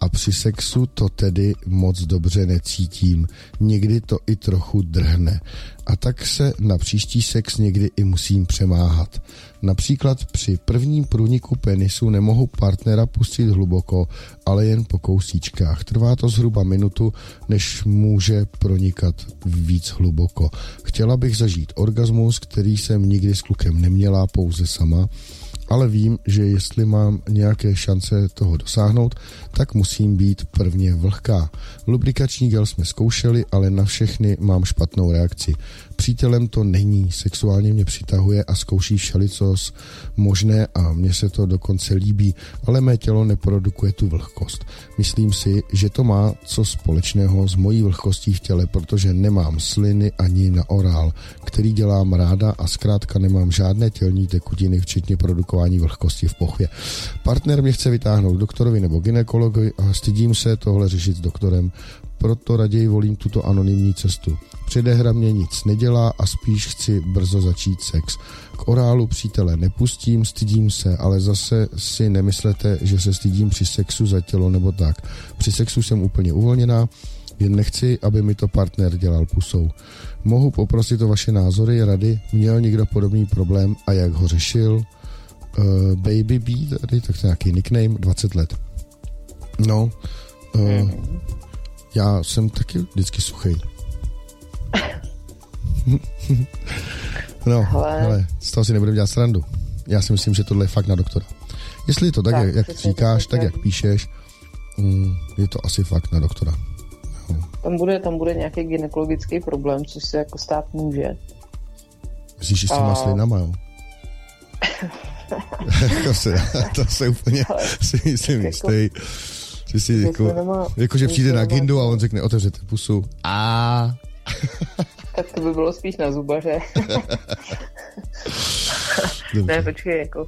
a při sexu to tedy moc dobře necítím. Někdy to i trochu drhne. A tak se na příští sex někdy i musím přemáhat. Například při prvním průniku penisu nemohu partnera pustit hluboko, ale jen po kousíčkách. Trvá to zhruba minutu, než může pronikat víc hluboko. Chtěla bych zažít orgasmus, který jsem nikdy s klukem neměla, pouze sama ale vím, že jestli mám nějaké šance toho dosáhnout, tak musím být prvně vlhká. Lubrikační gel jsme zkoušeli, ale na všechny mám špatnou reakci. Přítelem to není, sexuálně mě přitahuje a zkouší všelicos možné a mně se to dokonce líbí, ale mé tělo neprodukuje tu vlhkost. Myslím si, že to má co společného s mojí vlhkostí v těle, protože nemám sliny ani na orál, který dělám ráda a zkrátka nemám žádné tělní tekutiny, včetně produkování vlhkosti v pochvě. Partner mě chce vytáhnout doktorovi nebo ginekologovi a stydím se tohle řešit s doktorem, proto raději volím tuto anonymní cestu. Předehra mě nic nedělá a spíš chci brzo začít sex. K orálu přítele nepustím, stydím se, ale zase si nemyslete, že se stydím při sexu za tělo nebo tak. Při sexu jsem úplně uvolněná, jen nechci, aby mi to partner dělal pusou. Mohu poprosit o vaše názory, rady? Měl někdo podobný problém a jak ho řešil? Uh, Baby B, tady, tak nějaký nickname, 20 let. No, uh, já jsem taky vždycky suchý. no, hele. hele, z toho si nebudeme dělat srandu. Já si myslím, že tohle je fakt na doktora. Jestli je to tak, tak jak, jak říkáš, tak jak píšeš, mm, je to asi fakt na doktora. No. Tam bude, tam bude nějaký gynekologický problém, což se jako stát může. Myslíš, že s těma A... slinama, jo? to, se, to se úplně si myslím jako- jistý. Že si jako, nemá, jako, že přijde na Gindu a on řekne, otevřete pusu. A. tak to by bylo spíš na zubaře. ne, počkej, jako,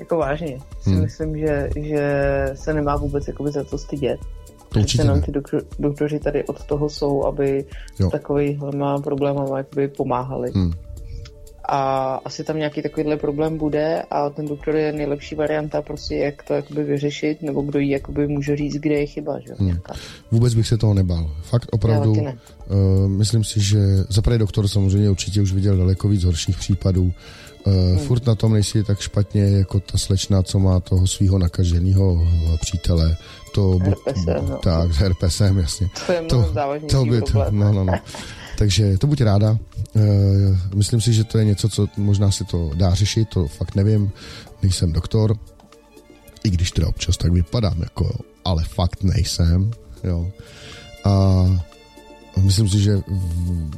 jako vážně. Si hmm. myslím, že, že se nemá vůbec jakoby za to stydět. To určitě nám ty doktor, doktoři tady od toho jsou, aby Jo. s takovýhlema problémama jakoby pomáhali. Hmm. A asi tam nějaký takovýhle problém bude a ten doktor je nejlepší varianta prostě, jak to jakoby vyřešit, nebo kdo jí jakoby může říct, kde je chyba, že Hmm. Vůbec bych se toho nebál. Fakt opravdu, ne. uh, myslím si, že zaprvé doktor samozřejmě určitě už viděl daleko víc horších případů. Uh, hmm. Furt na tom nejsi tak špatně jako ta slečna, co má toho svého nakaženého přítele. To, Herpesem, no. Tak, s herpesem, jasně. To je To, to by, to, no, no, no. Takže to buď ráda. Uh, myslím si, že to je něco, co možná si to dá řešit, to fakt nevím. Nejsem doktor, i když teda občas tak vypadám, jako, jo, ale fakt nejsem. Jo. A myslím si, že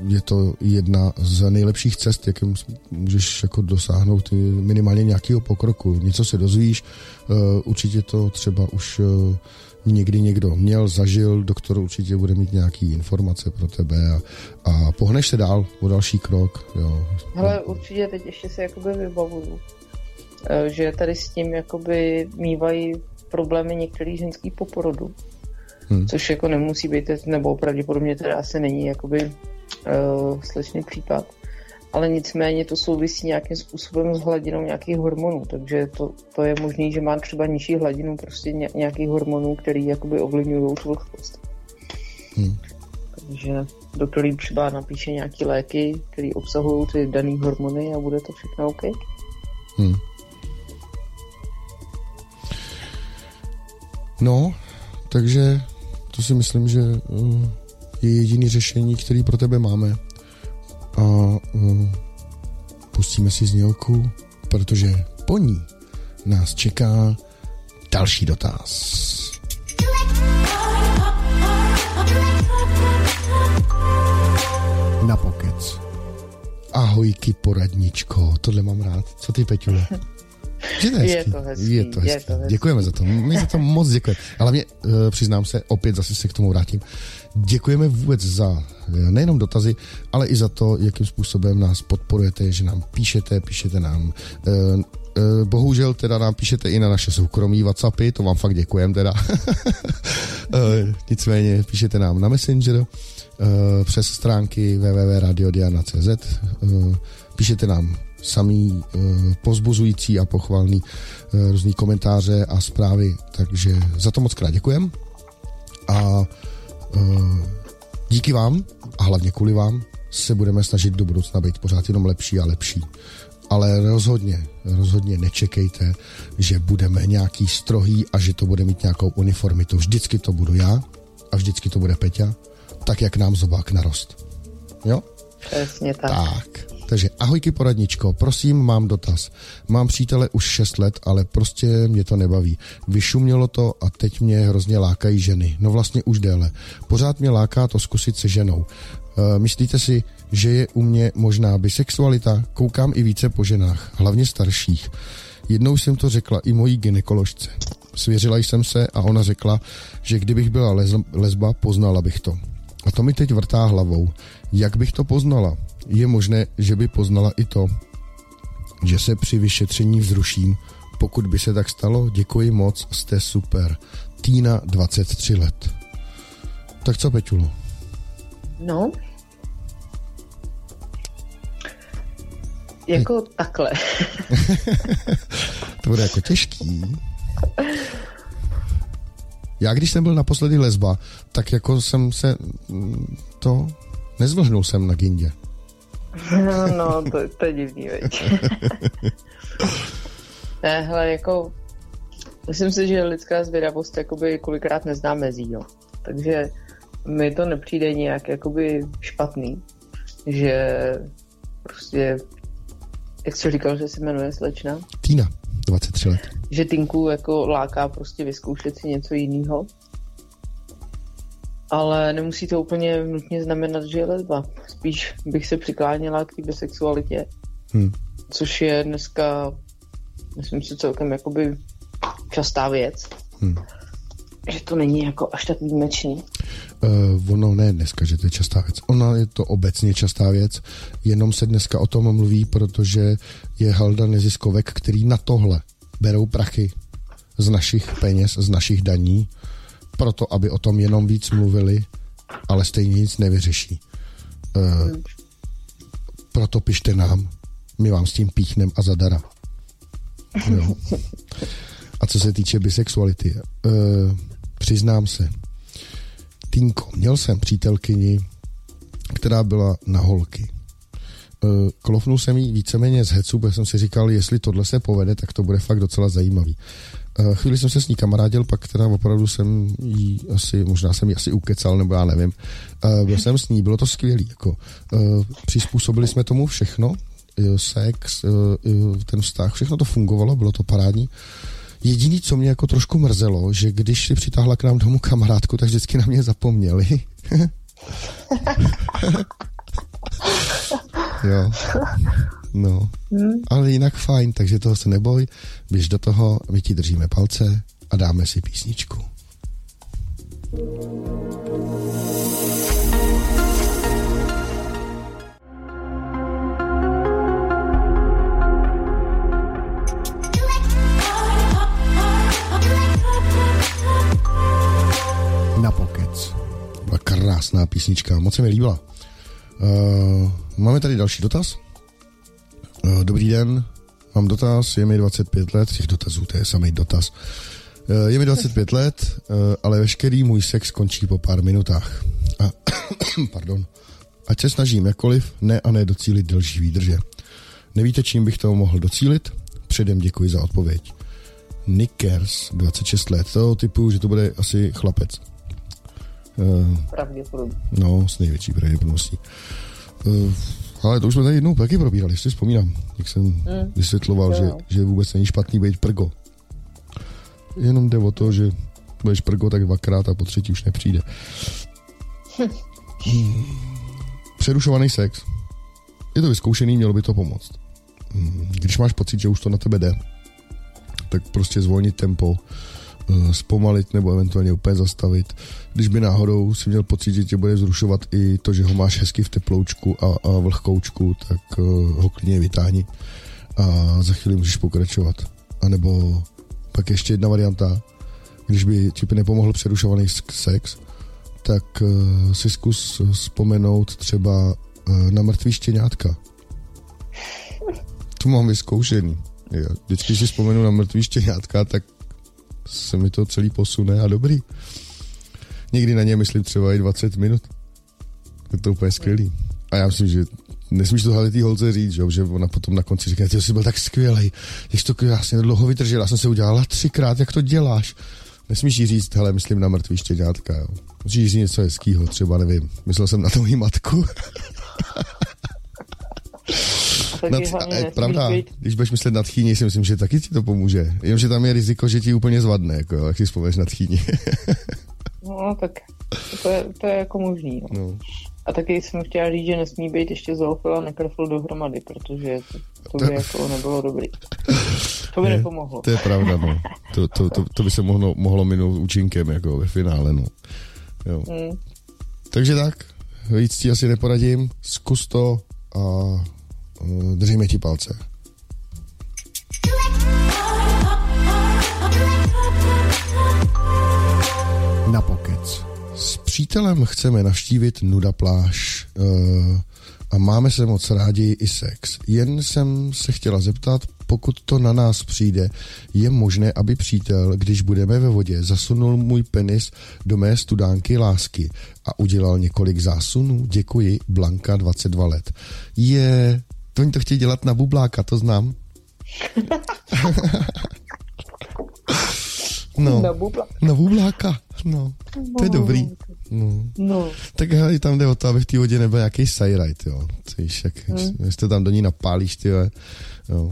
je to jedna z nejlepších cest, jakým můžeš jako dosáhnout minimálně nějakého pokroku. Něco se dozvíš, eh, určitě to třeba už eh, někdy někdo měl, zažil, doktor určitě bude mít nějaký informace pro tebe a, a pohneš se dál o další krok. Jo. Hele, určitě teď ještě si jakoby vybavuju, eh, že tady s tím jakoby mývají problémy některý ženský po porodu. Hmm. Což jako nemusí být, nebo pravděpodobně teda asi není jakoby uh, slečný případ. Ale nicméně to souvisí nějakým způsobem s hladinou nějakých hormonů, takže to, to je možné, že má třeba nižší hladinu prostě ně- nějakých hormonů, který jakoby ovlivňují tu vlhkost. Hmm. Takže doktor jí třeba napíše nějaké léky, které obsahují ty dané hormony a bude to všechno OK. Hmm. No, takže to si myslím, že uh, je jediný řešení, který pro tebe máme. A uh, pustíme si znělku, protože po ní nás čeká další dotaz. Na pokec. Ahojky, poradničko. Tohle mám rád. Co ty, Peťule? Že to je, Je hezký. to hezký, Je to je hezký. to hezký. Děkujeme za to. My za to moc děkujeme. Ale mě, uh, přiznám se, opět zase se k tomu vrátím. Děkujeme vůbec za eh, nejenom dotazy, ale i za to, jakým způsobem nás podporujete, že nám píšete, píšete nám. Uh, uh, bohužel teda nám píšete i na naše soukromí WhatsAppy, to vám fakt děkujeme teda. nicméně píšete nám na Messenger, přes stránky www.radiodiana.cz, píšete nám samý uh, pozbuzující a pochvalný uh, různý komentáře a zprávy, takže za to moc krát děkujem. A uh, díky vám a hlavně kvůli vám se budeme snažit do budoucna být pořád jenom lepší a lepší. Ale rozhodně, rozhodně nečekejte, že budeme nějaký strohý a že to bude mít nějakou uniformitu. Vždycky to budu já a vždycky to bude Peťa, tak jak nám zobák narost. Jo? Přesně tak. Tak, takže ahojky poradničko, prosím, mám dotaz. Mám přítele už 6 let, ale prostě mě to nebaví. Vyšumělo to a teď mě hrozně lákají ženy. No vlastně už déle. Pořád mě láká to zkusit se ženou. E, myslíte si, že je u mě možná bisexualita? Koukám i více po ženách, hlavně starších. Jednou jsem to řekla i mojí ginekoložce. Svěřila jsem se a ona řekla, že kdybych byla lesba, poznala bych to. A to mi teď vrtá hlavou. Jak bych to poznala? Je možné, že by poznala i to, že se při vyšetření vzruším. Pokud by se tak stalo, děkuji moc, jste super. Týna, 23 let. Tak co, Peťulo? No. Jako takhle. To bude jako těžký. Já když jsem byl naposledy lesba, tak jako jsem se mm, to nezvlhnul jsem na gindě. no, to, to je divný, veď. ne, hele, jako myslím si, že lidská zvědavost jakoby kolikrát nezná mezí, jo. Takže mi to nepřijde nějak jakoby špatný, že prostě, jak jsi říkal, že se jmenuje slečna, Týna, 23 let. že Tinku jako láká prostě vyzkoušet si něco jiného. Ale nemusí to úplně nutně znamenat, že je lesba. Spíš bych se přikláněla k té bisexualitě, Hm. což je dneska, myslím si, celkem jakoby častá věc. Hm. Že to není jako až tak výjimečný. Uh, ono ne dneska, že to je častá věc. Ona je to obecně častá věc, jenom se dneska o tom mluví, protože je halda neziskovek, který na tohle berou prachy z našich peněz, z našich daní proto, aby o tom jenom víc mluvili, ale stejně nic nevyřeší. Uh, proto pište nám, my vám s tím píchnem a zadara. Jo. A co se týče bisexuality, uh, přiznám se, Týnko, měl jsem přítelkyni, která byla na holky. Uh, klofnul jsem jí víceméně z hecu, protože jsem si říkal, jestli tohle se povede, tak to bude fakt docela zajímavý. Uh, chvíli jsem se s ní kamarádil, pak teda opravdu jsem jí asi, možná jsem jí asi ukecal, nebo já nevím. Uh, byl jsem s ní, bylo to skvělý. Jako, uh, přizpůsobili jsme tomu všechno, sex, ten vztah, všechno to fungovalo, bylo to parádní. Jediný, co mě jako trošku mrzelo, že když si přitáhla k nám domů kamarádku, tak vždycky na mě zapomněli. jo. No. Hmm. Ale jinak fajn, takže toho se neboj. Běž do toho, my ti držíme palce a dáme si písničku. Na pokec. Byla krásná písnička, moc se mi líbila. Uh, máme tady další dotaz. Uh, dobrý den, mám dotaz, je mi 25 let, těch dotazů, to je samý dotaz. Uh, je mi 25 let, uh, ale veškerý můj sex končí po pár minutách. A, pardon. Ať se snažím jakkoliv, ne a ne docílit delší výdrže. Nevíte, čím bych to mohl docílit? Předem děkuji za odpověď. Nickers, 26 let, to typu, že to bude asi chlapec. Pravděpodobně. No, s největší pravděpodobností. Ale to už jsme tady jednou taky probírali, si vzpomínám, jak jsem mm. vysvětloval, že, že vůbec není špatný být prgo. Jenom jde o to, že budeš prgo tak dvakrát a po třetí už nepřijde. hmm. Přerušovaný sex. Je to vyzkoušený, mělo by to pomoct. Hmm. Když máš pocit, že už to na tebe jde, tak prostě zvolnit tempo, zpomalit nebo eventuálně úplně zastavit. Když by náhodou si měl pocit, že tě bude zrušovat i to, že ho máš hezky v teploučku a, a vlhkoučku, tak uh, ho klidně vytáhni a za chvíli můžeš pokračovat. A nebo pak ještě jedna varianta, když by ti nepomohl přerušovaný sex, tak uh, si zkus vzpomenout třeba na mrtvý štěňátka. To mám vyzkoušený. Vždycky, si vzpomenu na mrtvý štěňátka, tak se mi to celý posune a dobrý. Někdy na ně myslím třeba i 20 minut. Je to úplně skvělý. A já myslím, že nesmíš to hlavně té holce říct, že, že ona potom na konci říká, ty jsi byl tak skvělý, jsi to krásně dlouho vydržel, já jsem se udělala třikrát, jak to děláš. Nesmíš jí říct, hele, myslím na mrtvý štěňátka, jo. Musíš říct něco hezkýho, třeba nevím, myslel jsem na tvoji matku. Nad, je pravda, být... když budeš myslet na tchýni, si myslím, že taky ti to pomůže. Jenomže tam je riziko, že ti úplně zvadne, jako, jak si vzpomeneš na tchýni. no, tak to je, to je jako možný. No. No. A taky jsem chtěla říct, že nesmí být ještě zoofil a nekrofil dohromady, protože to, to by jako nebylo dobrý. To by je, nepomohlo. To je pravda, no. To, to, to, to by se mohlo, mohlo minout účinkem, jako ve finále, no. Jo. Hmm. Takže tak, víc ti asi neporadím, zkus to a Eh, držíme ti palce. Na pokec. S přítelem chceme navštívit Nuda pláž uh, a máme se moc rádi i sex. Jen jsem se chtěla zeptat, pokud to na nás přijde, je možné, aby přítel, když budeme ve vodě, zasunul můj penis do mé studánky lásky a udělal několik zásunů? Děkuji, Blanka, 22 let. Je, to oni to chtějí dělat na bubláka, to znám. no. Na bubláka. Na bubláka, no. To je dobrý. No. no. Tak hele, tam jde o to, aby v té vodě nebyl nějaký sajrajt, jo. Víš, jak, hmm. jestli tam do ní napálíš, ty jo.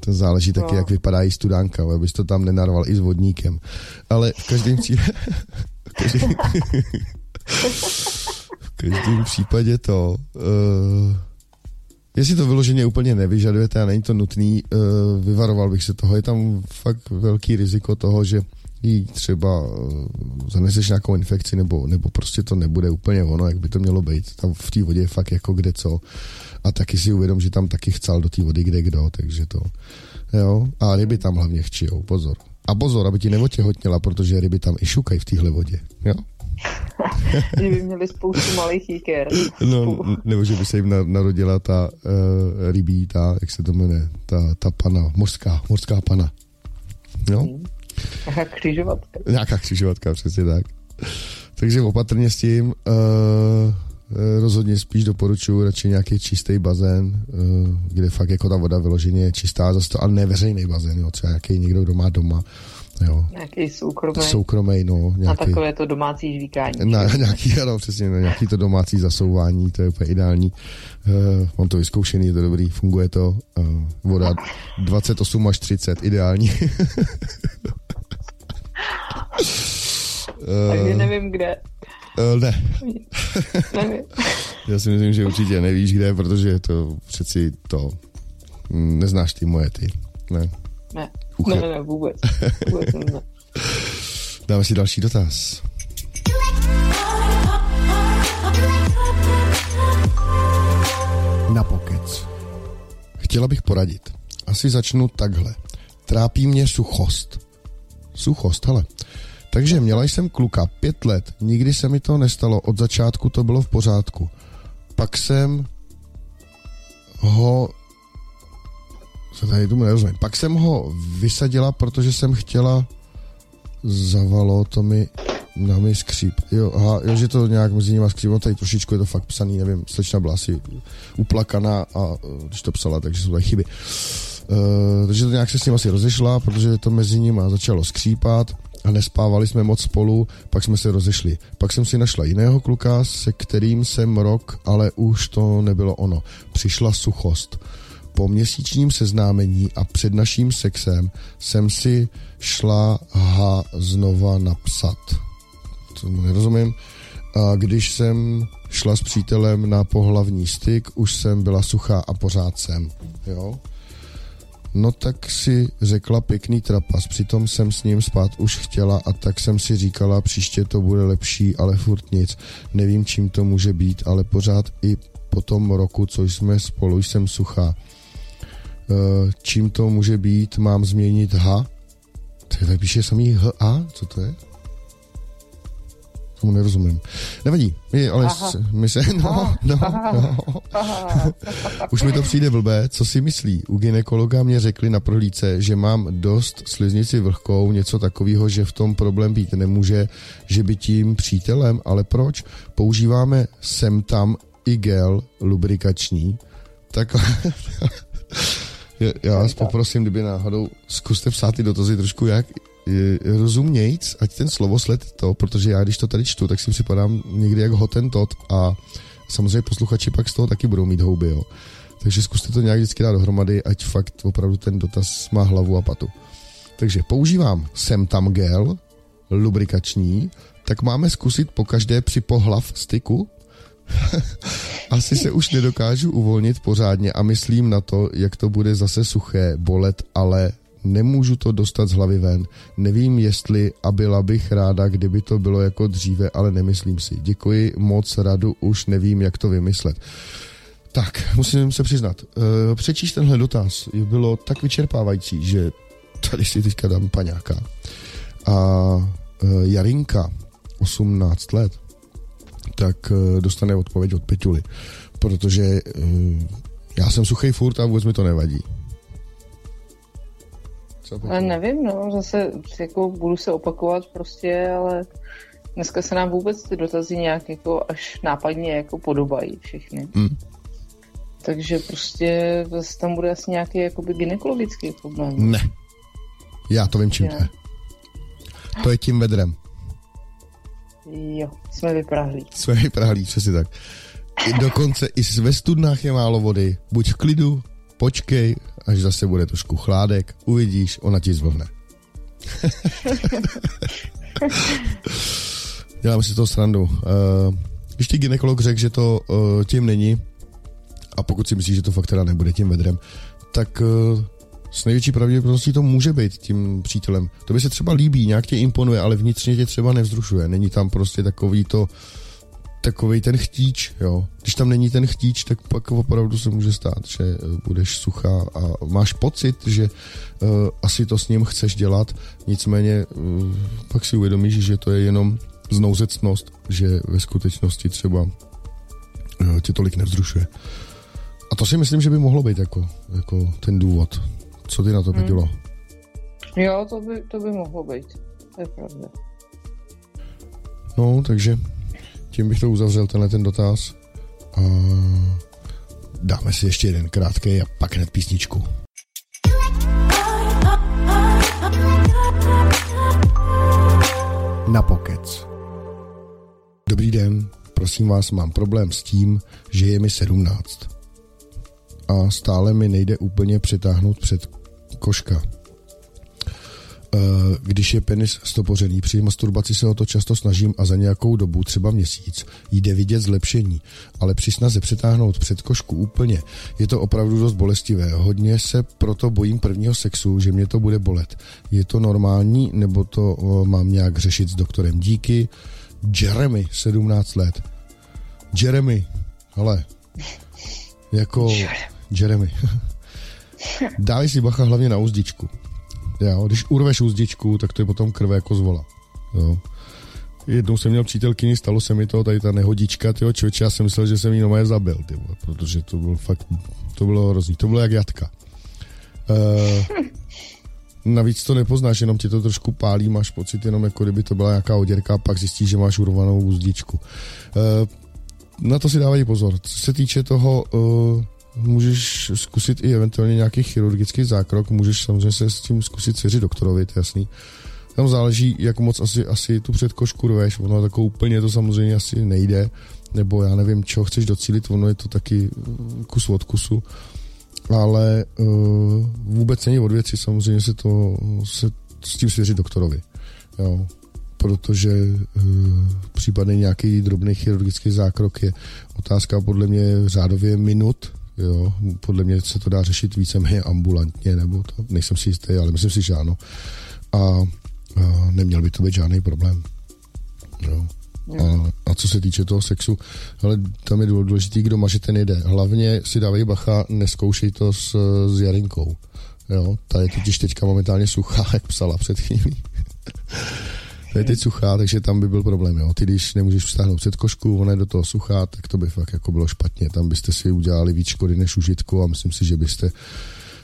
To záleží taky, no. jak vypadá i studánka, abys to tam nenarval i s vodníkem. Ale v každém případě... v každém případě to... Uh, Jestli to vyloženě úplně nevyžadujete a není to nutný, uh, vyvaroval bych se toho. Je tam fakt velký riziko toho, že jí třeba uh, zaneseš nějakou infekci nebo, nebo prostě to nebude úplně ono, jak by to mělo být. Tam v té vodě je fakt jako kde co. A taky si uvědom, že tam taky chcel do té vody kde kdo, takže to. Jo, a ryby tam hlavně chčijou, pozor. A pozor, aby ti neotěhotněla, protože ryby tam i šukají v téhle vodě. Jo? že by měli spoustu malých jíker. No, nebo že by se jim narodila ta uh, rybí, ta, jak se to jmenuje, ta, ta pana, mořská, mořská pana. No? Hmm. Nějaká křižovatka. Nějaká křižovatka, přesně tak. Takže opatrně s tím. Uh, rozhodně spíš doporučuji radši nějaký čistý bazén, kde fakt jako ta voda vyloženě je čistá, zase to, ale ne veřejný bazén, jo, třeba nějaký někdo, kdo má doma, Jo. Nějaký soukromý. Soukromý, no. Nějaký, na takové to domácí žvíkání. Na, nějaký, ano, přesně, na nějaký to domácí zasouvání, to je úplně ideální. Uh, mám to vyzkoušený, je to dobrý, funguje to. Uh, voda 28 až 30, ideální. Takže nevím kde. Uh, ne. nevím. Já si myslím, že určitě nevíš kde, protože to přeci to mm, neznáš ty moje ty. Ne. Ne. Uche. Ne, ne, vůbec. vůbec ne. Dáme si další dotaz. Na pokec. Chtěla bych poradit. Asi začnu takhle. Trápí mě suchost. Suchost, hele. Takže měla jsem kluka pět let, nikdy se mi to nestalo, od začátku to bylo v pořádku. Pak jsem ho se tady tomu nerozumím. Pak jsem ho vysadila, protože jsem chtěla zavalo, to mi na mi skříp. Jo, aha, jo, že to nějak mezi nimi skříp, no tady trošičku je to fakt psaný, nevím, slečna byla asi uplakaná a když to psala, takže jsou tady chyby. Uh, takže to nějak se s ním asi rozešla, protože to mezi nimi začalo skřípat a nespávali jsme moc spolu, pak jsme se rozešli. Pak jsem si našla jiného kluka, se kterým jsem rok, ale už to nebylo ono. Přišla suchost. Po měsíčním seznámení a před naším sexem jsem si šla ha znova napsat. Tomu nerozumím. A když jsem šla s přítelem na pohlavní styk, už jsem byla suchá a pořád jsem. Jo? No tak si řekla pěkný trapas, přitom jsem s ním spát už chtěla a tak jsem si říkala, příště to bude lepší, ale furt nic. Nevím, čím to může být, ale pořád i po tom roku, co jsme spolu, jsem suchá. Eh, čím to může být, mám změnit H. Tady píše samý H A, co to je? Tomu nerozumím. Nevadí, my, ale Aha. my se, no, no, no. Už mi to přijde blbé, co si myslí. U ginekologa mě řekli na prohlídce, že mám dost sliznici vlhkou, něco takového, že v tom problém být nemůže, že by tím přítelem, ale proč? Používáme sem tam i gel lubrikační, tak já vás poprosím, kdyby náhodou zkuste psát ty dotazy trošku jak rozumějc, ať ten slovosled to, protože já když to tady čtu, tak si připadám někdy jak hotentot a samozřejmě posluchači pak z toho taky budou mít houby, jo. Takže zkuste to nějak vždycky dát dohromady, ať fakt opravdu ten dotaz má hlavu a patu. Takže používám sem tam gel, lubrikační, tak máme zkusit po každé při pohlav styku, Asi se už nedokážu uvolnit pořádně a myslím na to, jak to bude zase suché, bolet, ale nemůžu to dostat z hlavy ven. Nevím, jestli a byla bych ráda, kdyby to bylo jako dříve, ale nemyslím si. Děkuji moc radu, už nevím, jak to vymyslet. Tak, musím se přiznat, eh, přečíst tenhle dotaz bylo tak vyčerpávající, že tady si teďka dám paňáka. A eh, Jarinka, 18 let, tak eh, dostane odpověď od Peťuly. Protože eh, já jsem suchý furt a vůbec mi to nevadí. Co, ale nevím, no, zase jako budu se opakovat prostě, ale dneska se nám vůbec ty dotazy nějak jako až nápadně jako podobají všechny. Hmm. Takže prostě zase tam bude asi nějaký jakoby gynekologický problém. Ne. Já to vím, čím to je. To je tím vedrem. Jo, jsme vyprahlí. Jsme vyprahlí, přesně tak. Dokonce i ve studnách je málo vody. Buď v klidu, počkej, až zase bude trošku chládek, uvidíš, ona ti zvlhne. Dělám si to srandu. Když ti ginekolog řekl, že to uh, tím není, a pokud si myslíš, že to fakt teda nebude tím vedrem, tak uh, s největší pravděpodobností to může být tím přítelem. To by se třeba líbí, nějak tě imponuje, ale vnitřně tě třeba nevzrušuje. Není tam prostě takový to takový ten chtíč, jo. Když tam není ten chtíč, tak pak opravdu se může stát, že eh, budeš suchá a máš pocit, že uh, asi to s ním chceš dělat, nicméně uh, pak si uvědomíš, že to je jenom znouzecnost, že ve skutečnosti třeba uh, tě tolik nevzrušuje. A to si myslím, že by mohlo být jako, jako ten důvod. Co ty na to hmm. Jo, to by, to by mohlo být. To je pravda. No, takže tím bych to uzavřel, tenhle ten dotaz. A dáme si ještě jeden krátký a pak hned písničku. Na pokec. Dobrý den, prosím vás, mám problém s tím, že je mi 17. A stále mi nejde úplně přetáhnout před koška Eh, když je penis stopořený. Při masturbaci se o to často snažím a za nějakou dobu, třeba měsíc, jde vidět zlepšení, ale při snaze přetáhnout před košku úplně je to opravdu dost bolestivé. Hodně se proto bojím prvního sexu, že mě to bude bolet. Je to normální, nebo to mám nějak řešit s doktorem? Díky. Jeremy, 17 let. Jeremy, ale jako Jeremy. Dávej si bacha hlavně na úzdičku. Jo, když urveš úzdičku, tak to je potom krve jako zvola. Jo. Jednou jsem měl přítelkyni, stalo se mi to, tady ta nehodička, tyjo, člověče, já jsem myslel, že jsem jí nomé zabil, tyjo, protože to bylo fakt, to bylo hrozný, to bylo jak jatka. Uh, navíc to nepoznáš, jenom ti to trošku pálí, máš pocit jenom jako kdyby to byla nějaká oděrka a pak zjistíš, že máš urvanou úzdičku. Uh, na to si dávají pozor. Co se týče toho, uh, můžeš zkusit i eventuálně nějaký chirurgický zákrok, můžeš samozřejmě se s tím zkusit svěřit doktorovi, to je jasný. Tam záleží, jak moc asi, asi tu předkošku rveš, ono takovou úplně to samozřejmě asi nejde, nebo já nevím, čeho chceš docílit, ono je to taky uh, kus od kusu, ale uh, vůbec není od věci, samozřejmě se to se s tím svěřit doktorovi, jo protože uh, případně nějaký drobný chirurgický zákrok je otázka podle mě řádově minut, Jo, podle mě se to dá řešit víceméně ambulantně, nebo to, nejsem si jistý, ale myslím si, že ano. A, a neměl by to být žádný problém. Jo. A, a co se týče toho sexu, ale tam je důležitý, kdo maže, ten jede. Hlavně si dávej bacha, neskoušej to s, s Jarinkou. Jo, ta je totiž teďka momentálně suchá, jak psala před chvílí. To je teď suchá, takže tam by byl problém, jo. Ty, když nemůžeš vstáhnout před košku, ona je do toho suchá, tak to by fakt jako bylo špatně. Tam byste si udělali víc škody než užitku a myslím si, že byste,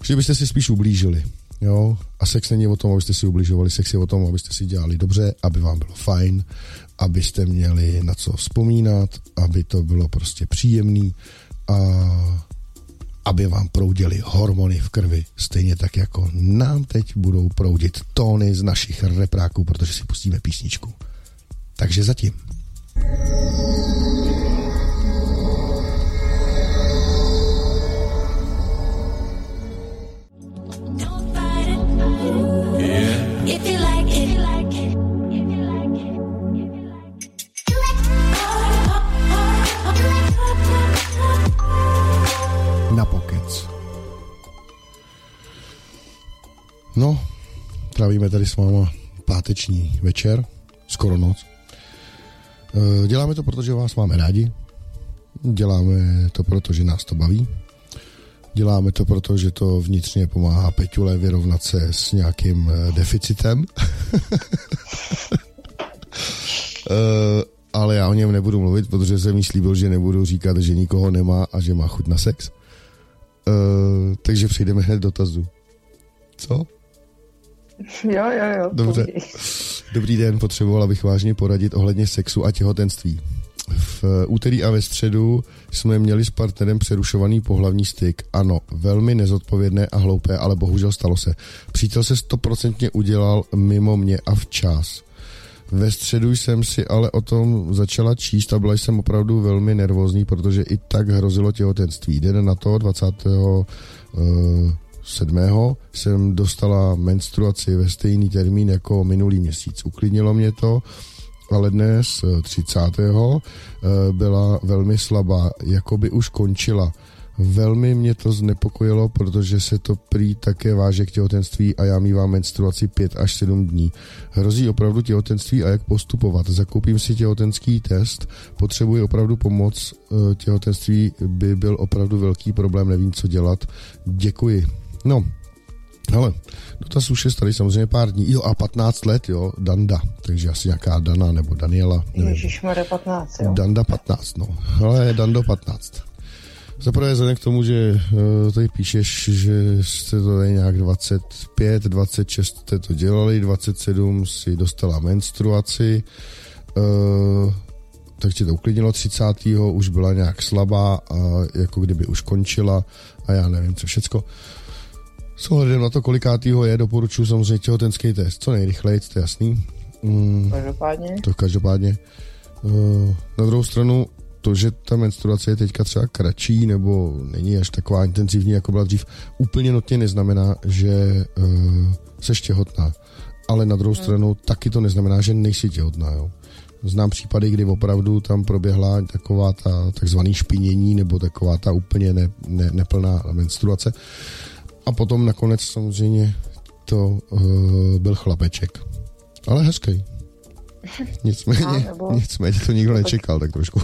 že byste si spíš ublížili. Jo? A sex není o tom, abyste si ubližovali, sex je o tom, abyste si dělali dobře, aby vám bylo fajn, abyste měli na co vzpomínat, aby to bylo prostě příjemný a aby vám proudily hormony v krvi, stejně tak jako nám teď budou proudit tóny z našich repráků, protože si pustíme písničku. Takže zatím. No, trávíme tady s váma páteční večer, skoro noc. E, děláme to, protože vás máme rádi. Děláme to, protože nás to baví. Děláme to, protože to vnitřně pomáhá Peťule vyrovnat se s nějakým e, deficitem. E, ale já o něm nebudu mluvit, protože jsem jí slíbil, že nebudu říkat, že nikoho nemá a že má chuť na sex. takže přejdeme hned dotazu. Co? Jo, jo, jo. Dobře. Dobrý den, potřebovala bych vážně poradit ohledně sexu a těhotenství. V úterý a ve středu jsme měli s partnerem přerušovaný pohlavní styk. Ano, velmi nezodpovědné a hloupé, ale bohužel stalo se. Přítel se stoprocentně udělal mimo mě a včas. Ve středu jsem si ale o tom začala číst a byla jsem opravdu velmi nervózní, protože i tak hrozilo těhotenství. Den na to 20. Uh, 7. jsem dostala menstruaci ve stejný termín jako minulý měsíc. Uklidnilo mě to, ale dnes 30. Eh, byla velmi slabá, jako by už končila. Velmi mě to znepokojilo, protože se to prý také váže k těhotenství a já mývám menstruaci 5 až 7 dní. Hrozí opravdu těhotenství a jak postupovat? Zakoupím si těhotenský test, potřebuji opravdu pomoc, eh, těhotenství by byl opravdu velký problém, nevím, co dělat. Děkuji. No, hele, dotaz už je tady samozřejmě pár dní. Jo, a 15 let, jo, Danda. Takže asi nějaká Dana nebo Daniela. Ježišmarja 15, jo. Danda 15, no. Ale Dando 15. Zaprvé vzhledem k tomu, že uh, tady píšeš, že jste to tady nějak 25, 26 jste to dělali, 27 si dostala menstruaci, uh, tak tě to uklidnilo 30. už byla nějak slabá a jako kdyby už končila a já nevím co všecko. S ohledem na to, kolikátýho je, doporučuji samozřejmě těhotenský test. Co nejrychleji, to je jasný. Mm, každopádně. To každopádně. Uh, na druhou stranu, to, že ta menstruace je teďka třeba kratší nebo není až taková intenzivní, jako byla dřív, úplně nutně neznamená, že uh, seš těhotná. Ale na druhou hmm. stranu taky to neznamená, že nejsi těhotná. Jo. Znám případy, kdy opravdu tam proběhla taková ta takzvaný špinění nebo taková ta úplně ne, ne, neplná menstruace. A potom nakonec samozřejmě to uh, byl chlapeček. Ale hezký. Nicméně, no, nebo... nicméně to nikdo nečekal, tak trošku.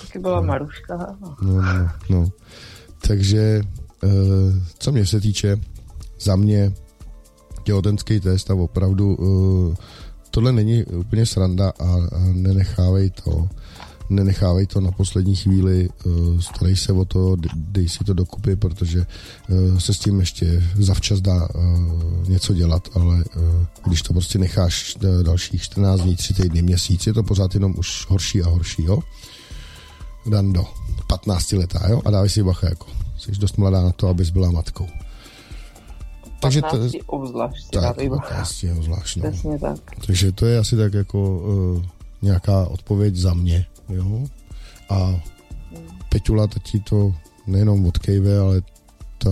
Taky byla Maruška. No, no, no. Takže, uh, co mě se týče, za mě těhotenský test a opravdu uh, tohle není úplně sranda a, a nenechávej to nenechávej to na poslední chvíli, uh, starej se o to, dej si to dokupy, protože uh, se s tím ještě zavčas dá uh, něco dělat, ale když to prostě necháš dalších 14 dní, 3 týdny, měsíc, je to pořád jenom už horší a horší, jo? Dando, 15 letá, jo? A dávej si bacha, jako. Jsi dost mladá na to, abys byla matkou. Takže to, obzvlášť tak, 15 obzvlášť, no. tak. Takže to je asi tak jako uh, nějaká odpověď za mě, jo. A Peťula ti to nejenom od Kejve, ale ta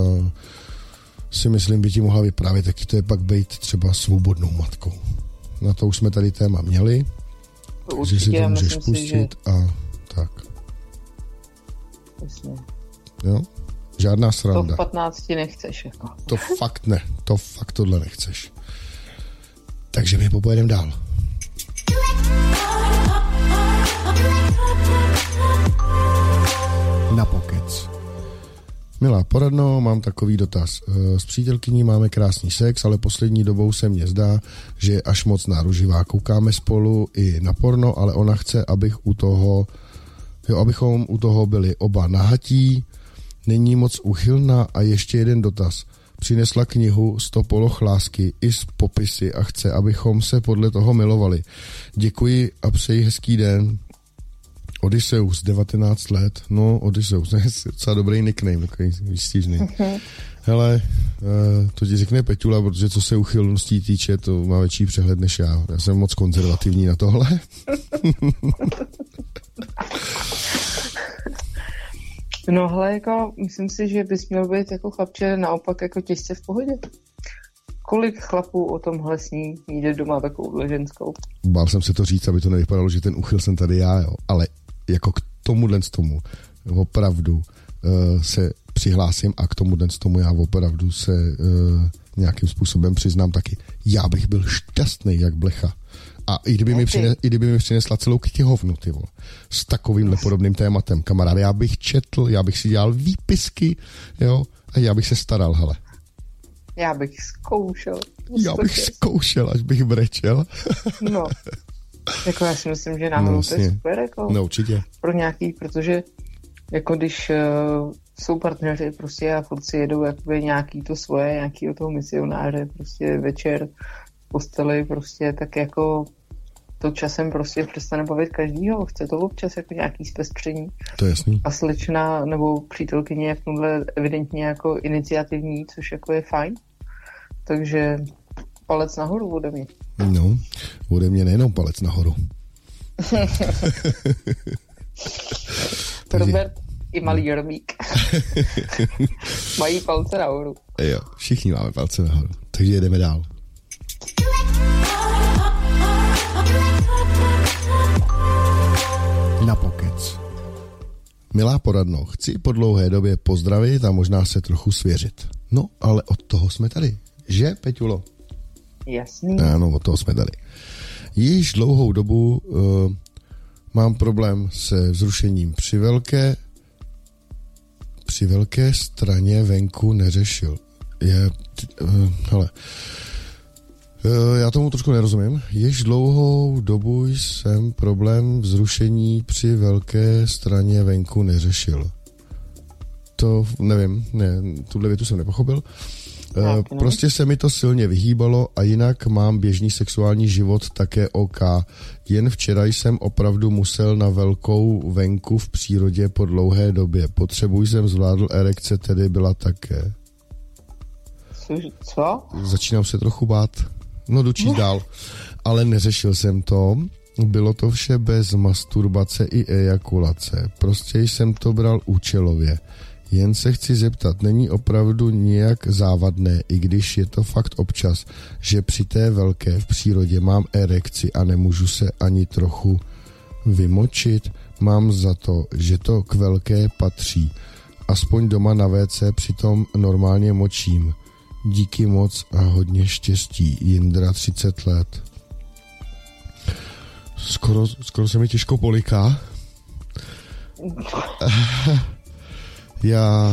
si myslím, by ti mohla vyprávět, taky to je pak být třeba svobodnou matkou. Na to už jsme tady téma měli, takže si to můžeš pustit si, že... a tak. Jasně. Jo? Žádná sranda. To v 15 nechceš. Jako. To fakt ne. To fakt tohle nechceš. Takže my popojedeme dál. Na pokec. Milá poradno, mám takový dotaz. Eh, s přítelkyní máme krásný sex, ale poslední dobou se mně zdá, že je až moc náruživá. Koukáme spolu i na porno, ale ona chce, abych u toho, jo, abychom u toho byli oba nahatí, není moc uchylná a ještě jeden dotaz. Přinesla knihu 100 poloh lásky i s popisy a chce, abychom se podle toho milovali. Děkuji a přeji hezký den. Odysseus, 19 let. No, Odysseus, to je docela dobrý nickname, takový výstížný. Hele, uh, to ti řekne Peťula, protože co se uchylností týče, to má větší přehled než já. Já jsem moc konzervativní na tohle. No hele, jako, myslím si, že bys měl být jako chlapče naopak jako těžce v pohodě. Kolik chlapů o tomhle sní jde doma takovou ženskou? Bál jsem se to říct, aby to nevypadalo, že ten uchyl jsem tady já, jo. Ale jako k tomuhle z tomu opravdu uh, se přihlásím a k tomuhle z tomu já opravdu se uh, nějakým způsobem přiznám taky. Já bych byl šťastný jak blecha a i kdyby, mi, přines, i kdyby mi přinesla celou knihovnu, ty vole, s takovýmhle podobným tématem, kamarád, já bych četl, já bych si dělal výpisky, jo, a já bych se staral, hele. Já bych zkoušel. Já bych zkoušel, až bych brečel. no. Jako já si myslím, že náhodou no, to je super, jako no, určitě. pro nějaký, protože jako když uh, jsou partneři prostě a furt si jedou jakoby nějaký to svoje, nějaký toho misionáře, prostě večer posteli prostě tak jako to časem prostě přestane bavit každýho. Chce to občas jako nějaký zpestření. To je jasný. A slečna nebo přítelkyně je v tomhle evidentně jako iniciativní, což jako je fajn. Takže palec nahoru ode mě. No, ode mě nejenom palec nahoru. Robert i malý no. Romík. Mají palce nahoru. Jo, všichni máme palce nahoru. Takže jedeme dál. Na pokec. Milá poradno, chci po dlouhé době pozdravit a možná se trochu svěřit. No, ale od toho jsme tady. Že, Peťulo? Jasný. Ano, od toho jsme tady. Již dlouhou dobu uh, mám problém se vzrušením při velké při velké straně venku neřešil. Je, uh, hele, uh, já tomu trošku nerozumím. Již dlouhou dobu jsem problém vzrušení při velké straně venku neřešil. To nevím, ne, tuhle větu jsem nepochopil. Uh, prostě se mi to silně vyhýbalo a jinak mám běžný sexuální život také OK. Jen včera jsem opravdu musel na velkou venku v přírodě po dlouhé době. Potřebuji jsem zvládl erekce, tedy byla také. Co? Začínám se trochu bát. No dočít dál. Ale neřešil jsem to. Bylo to vše bez masturbace i ejakulace. Prostě jsem to bral účelově. Jen se chci zeptat, není opravdu nějak závadné, i když je to fakt občas, že při té velké v přírodě mám erekci a nemůžu se ani trochu vymočit? Mám za to, že to k velké patří. Aspoň doma na WC přitom normálně močím. Díky moc a hodně štěstí. Jindra 30 let. Skoro, skoro se mi těžko poliká. Já,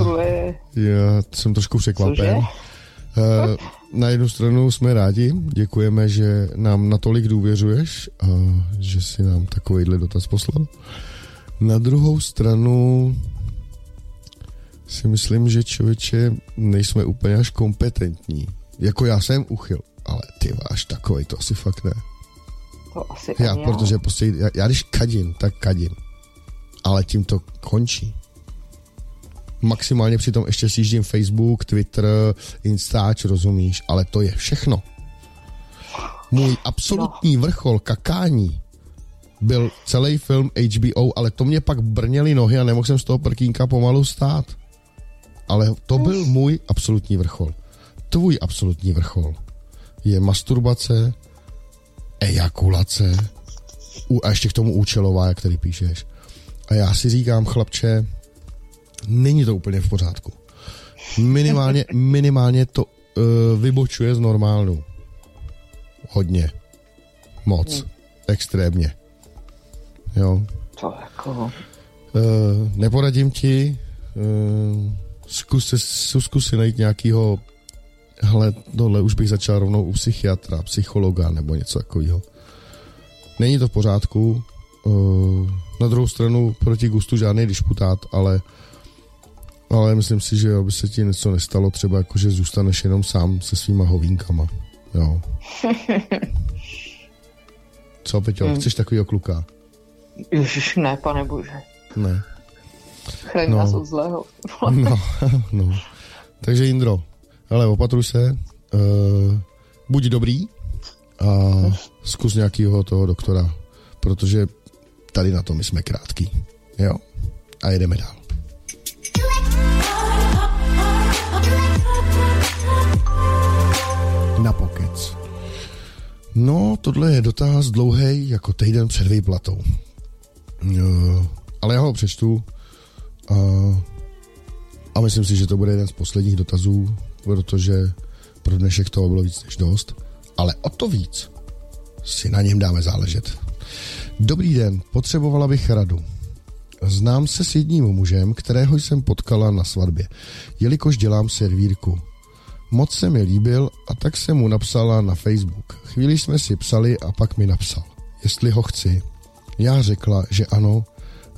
já jsem trošku překvapen. Uh, na jednu stranu jsme rádi, děkujeme, že nám natolik důvěřuješ a že si nám takovýhle dotaz poslal. Na druhou stranu si myslím, že člověče nejsme úplně až kompetentní. Jako já jsem uchyl, ale ty máš takový, to asi fakt ne. To asi já, protože prostě, já, já když kadím, tak kadím. Ale tím to končí maximálně přitom ještě sjíždím Facebook, Twitter, Instač, rozumíš, ale to je všechno. Můj absolutní no. vrchol kakání byl celý film HBO, ale to mě pak brněly nohy a nemohl jsem z toho prkínka pomalu stát. Ale to byl můj absolutní vrchol. Tvůj absolutní vrchol je masturbace, ejakulace a ještě k tomu účelová, jak tady píšeš. A já si říkám, chlapče, není to úplně v pořádku. Minimálně, minimálně to uh, vybočuje z normálu. Hodně. Moc. Hmm. Extrémně. Jo. To jako... Uh, neporadím ti, uh, zkus, zkus si najít nějakýho hele, tohle už bych začal rovnou u psychiatra, psychologa nebo něco takového. Není to v pořádku, uh, na druhou stranu proti gustu žádný disputát, ale ale myslím si, že aby se ti něco nestalo, třeba jako, že zůstaneš jenom sám se svýma hovínkama. Jo. Co, Peťo, hmm. chceš takovýho kluka? Ježiš, ne, pane bože. Ne. Chraň no. nás od zlého. no, no. Takže Indro, ale opatruj se, uh, buď dobrý a zkus nějakého toho doktora, protože tady na to my jsme krátký. Jo? A jedeme dál. Na pokec. No, tohle je dotaz dlouhý jako týden před výplatou. Uh, ale já ho přečtu a, a myslím si, že to bude jeden z posledních dotazů, protože pro dnešek toho bylo víc než dost. Ale o to víc si na něm dáme záležet. Dobrý den, potřebovala bych radu. Znám se s jedním mužem, kterého jsem potkala na svatbě, jelikož dělám servírku. Moc se mi líbil a tak jsem mu napsala na Facebook. Chvíli jsme si psali a pak mi napsal, jestli ho chci. Já řekla, že ano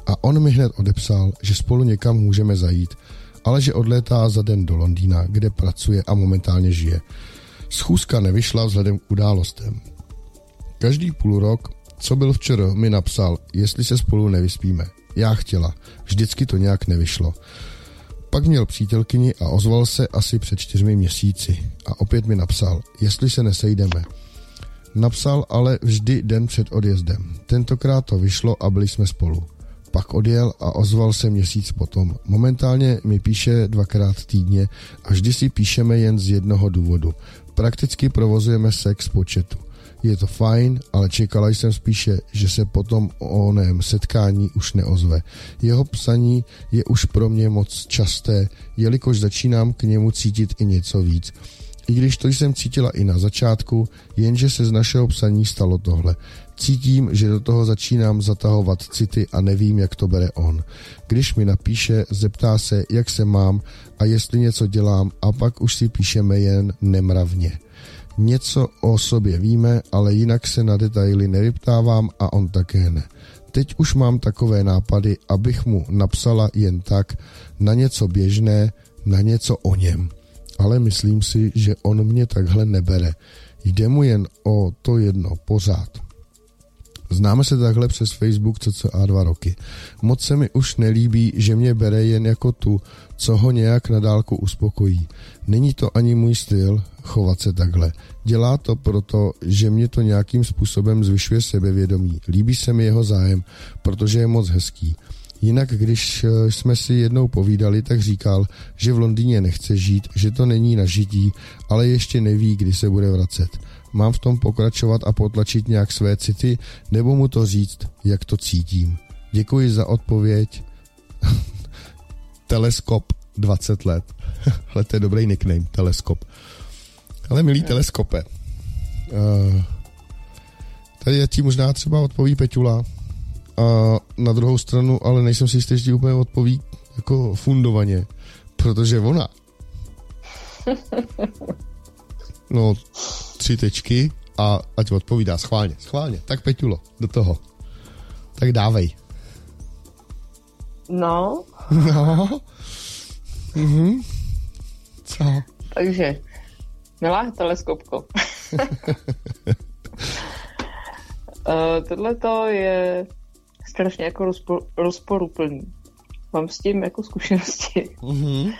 a on mi hned odepsal, že spolu někam můžeme zajít, ale že odlétá za den do Londýna, kde pracuje a momentálně žije. Schůzka nevyšla vzhledem k událostem. Každý půl rok, co byl včera, mi napsal, jestli se spolu nevyspíme. Já chtěla, vždycky to nějak nevyšlo. Pak měl přítelkyni a ozval se asi před čtyřmi měsíci a opět mi napsal, jestli se nesejdeme. Napsal ale vždy den před odjezdem. Tentokrát to vyšlo a byli jsme spolu. Pak odjel a ozval se měsíc potom. Momentálně mi píše dvakrát týdně a vždy si píšeme jen z jednoho důvodu. Prakticky provozujeme sex po četu. Je to fajn, ale čekala jsem spíše, že se potom o oném setkání už neozve. Jeho psaní je už pro mě moc časté, jelikož začínám k němu cítit i něco víc. I když to jsem cítila i na začátku, jenže se z našeho psaní stalo tohle. Cítím, že do toho začínám zatahovat city a nevím, jak to bere on. Když mi napíše, zeptá se, jak se mám a jestli něco dělám a pak už si píšeme jen nemravně. Něco o sobě víme, ale jinak se na detaily nevyptávám a on také ne. Teď už mám takové nápady, abych mu napsala jen tak na něco běžné, na něco o něm. Ale myslím si, že on mě takhle nebere. Jde mu jen o to jedno pořád. Známe se takhle přes Facebook cca dva roky. Moc se mi už nelíbí, že mě bere jen jako tu, co ho nějak na dálku uspokojí. Není to ani můj styl chovat se takhle. Dělá to proto, že mě to nějakým způsobem zvyšuje sebevědomí. Líbí se mi jeho zájem, protože je moc hezký. Jinak, když eh, jsme si jednou povídali, tak říkal, že v Londýně nechce žít, že to není na žití, ale ještě neví, kdy se bude vracet. Mám v tom pokračovat a potlačit nějak své city, nebo mu to říct, jak to cítím. Děkuji za odpověď. Teleskop 20 let. Ale to je dobrý nickname, teleskop. Ale milý teleskope. Uh, tady ti možná třeba odpoví Peťula. A na druhou stranu, ale nejsem si jistý, že úplně odpoví jako fundovaně. Protože ona No, tři tečky a ať odpovídá schválně, schválně. Tak Peťulo, do toho. Tak dávej. No. No. Mhm. Co? Takže, milá teleskopko. uh, Tohle to je strašně jako rozpor, rozporuplný. Mám s tím jako zkušenosti. Mm-hmm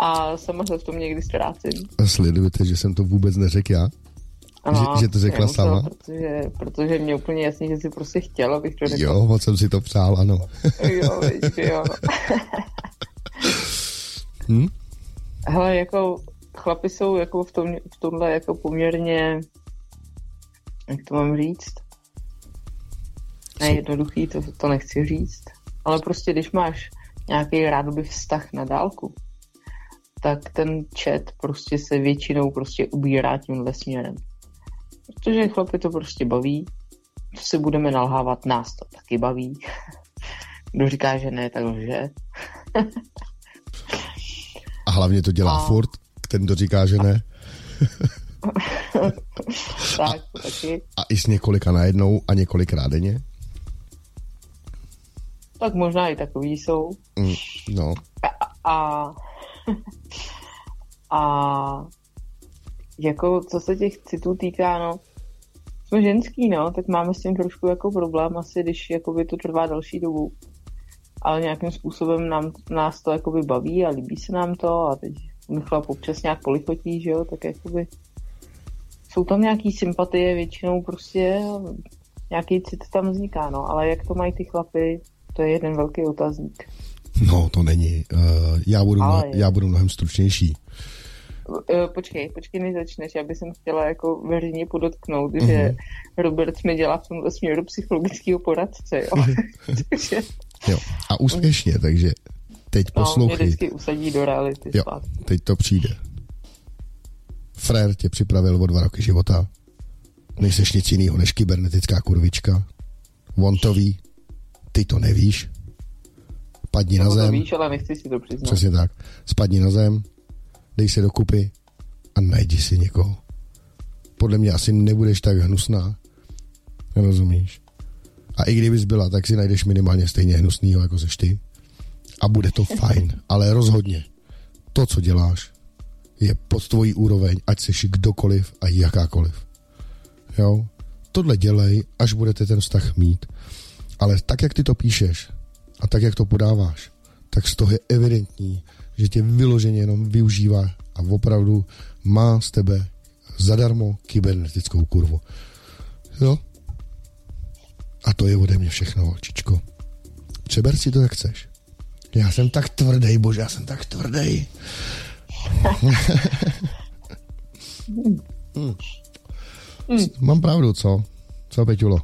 a sama se v tom někdy ztrácím. A sledujete, že jsem to vůbec neřekl já? Ano, že, že to řekla to, sama? Protože, protože mě úplně jasně, že si prostě chtěla, abych to řekla. Jo, moc jsem si to přál, ano. jo, víš, jo. hm? Hele, jako chlapi jsou jako v, tom, v tomhle jako poměrně, jak to mám říct? Nejednoduchý, to, to nechci říct. Ale prostě, když máš nějaký rádoby vztah na dálku, tak ten chat prostě se většinou prostě ubírá tímhle směrem. Protože chlapy to prostě baví, co si budeme nalhávat, nás to taky baví. Kdo říká, že ne, tak lže. A hlavně to dělá a... furt, ten, kdo říká, že ne. tak, a, taky. A i s několika najednou a několikrát denně? Tak možná i takový jsou. Mm, no. A, a a jako co se těch citů týká, no, jsme ženský, no, tak máme s tím trošku jako problém asi, když jakoby to trvá další dobu. Ale nějakým způsobem nám, nás to jakoby baví a líbí se nám to a teď mi chlap občas nějak polichotí, že jo, tak jakoby jsou tam nějaký sympatie většinou prostě, nějaký cit tam vzniká, no, ale jak to mají ty chlapy, to je jeden velký otazník. No, to není. Uh, já, budu mnohem, já budu mnohem stručnější. Uh, počkej, počkej, než začneš. Já bych chtěla jako veřejně podotknout, uh-huh. že mhm. Robert mi dělá v tomhle směru psychologického poradce, jo. takže... jo. A úspěšně, takže teď no, poslouchej. Vždycky usadí do reality jo, spát. teď to přijde. Frér tě připravil o dva roky života. Nejseš nic jiného než kybernetická kurvička. On to ví, ty to nevíš Spadni na zem. To víš, ale nechci si to přiznat. Přesně tak. Spadni na zem, dej se dokupy a najdi si někoho. Podle mě asi nebudeš tak hnusná. Rozumíš? A i kdybys byla, tak si najdeš minimálně stejně hnusnýho, jako seš ty. A bude to fajn. Ale rozhodně, to, co děláš, je pod tvojí úroveň, ať seš kdokoliv a jakákoliv. Jo? Tohle dělej, až budete ten vztah mít. Ale tak, jak ty to píšeš, a tak, jak to podáváš, tak z toho je evidentní, že tě vyloženě jenom využívá a opravdu má z tebe zadarmo kybernetickou kurvu. Jo? A to je ode mě všechno, holčičko. Přeber si to, jak chceš. Já jsem tak tvrdý, bože, já jsem tak tvrdý. hmm. Mám pravdu, co? Co, Peťulo?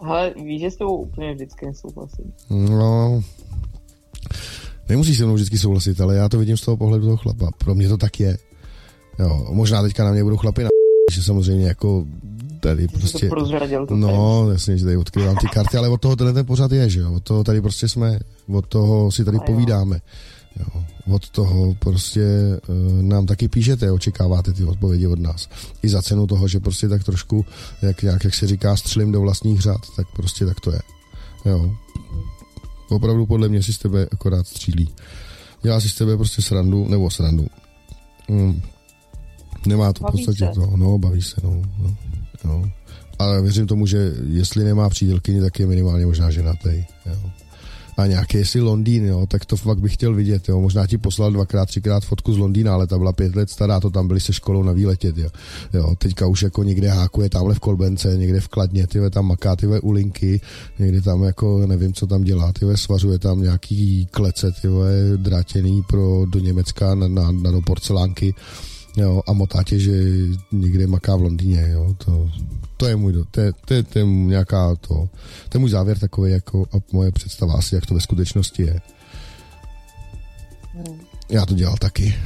Ale víš, že s tebou úplně vždycky nesouhlasím. No, nemusíš se mnou vždycky souhlasit, ale já to vidím z toho pohledu toho chlapa. Pro mě to tak je. Jo, možná teďka na mě budou chlapy na že samozřejmě jako tady prostě... To no, jasně, že tady odkryvám ty karty, ale od toho tenhle ten pořád je, že jo, od toho tady prostě jsme, od toho si tady A povídáme. Jo. Od toho prostě uh, nám taky píšete, očekáváte ty odpovědi od nás. I za cenu toho, že prostě tak trošku, jak, jak, jak se říká, střelím do vlastních řad, tak prostě tak to je. Jo. Opravdu podle mě si z tebe akorát střílí. Dělá si z tebe prostě srandu, nebo srandu. Mm. Nemá to v podstatě to, no, baví se, no, no, no. Ale věřím tomu, že jestli nemá přítelkyni, tak je minimálně možná ženatý. Jo a nějaký jestli Londýn, jo, tak to fakt bych chtěl vidět, jo. Možná ti poslal dvakrát, třikrát fotku z Londýna, ale ta byla pět let stará, to tam byli se školou na výletě, jo. jo. Teďka už jako někde hákuje tamhle v Kolbence, někde v Kladně, ty tam maká ty ulinky, někde tam jako nevím, co tam dělá, ty svařuje tam nějaký klece, ty drátěný pro do Německa na, na, na do porcelánky jo, a motá tě, že někde maká v Londýně, jo, to, to je můj, to je, to je, to je nějaká to, to je můj závěr takový jako a moje představa asi, jak to ve skutečnosti je. Já to dělal taky.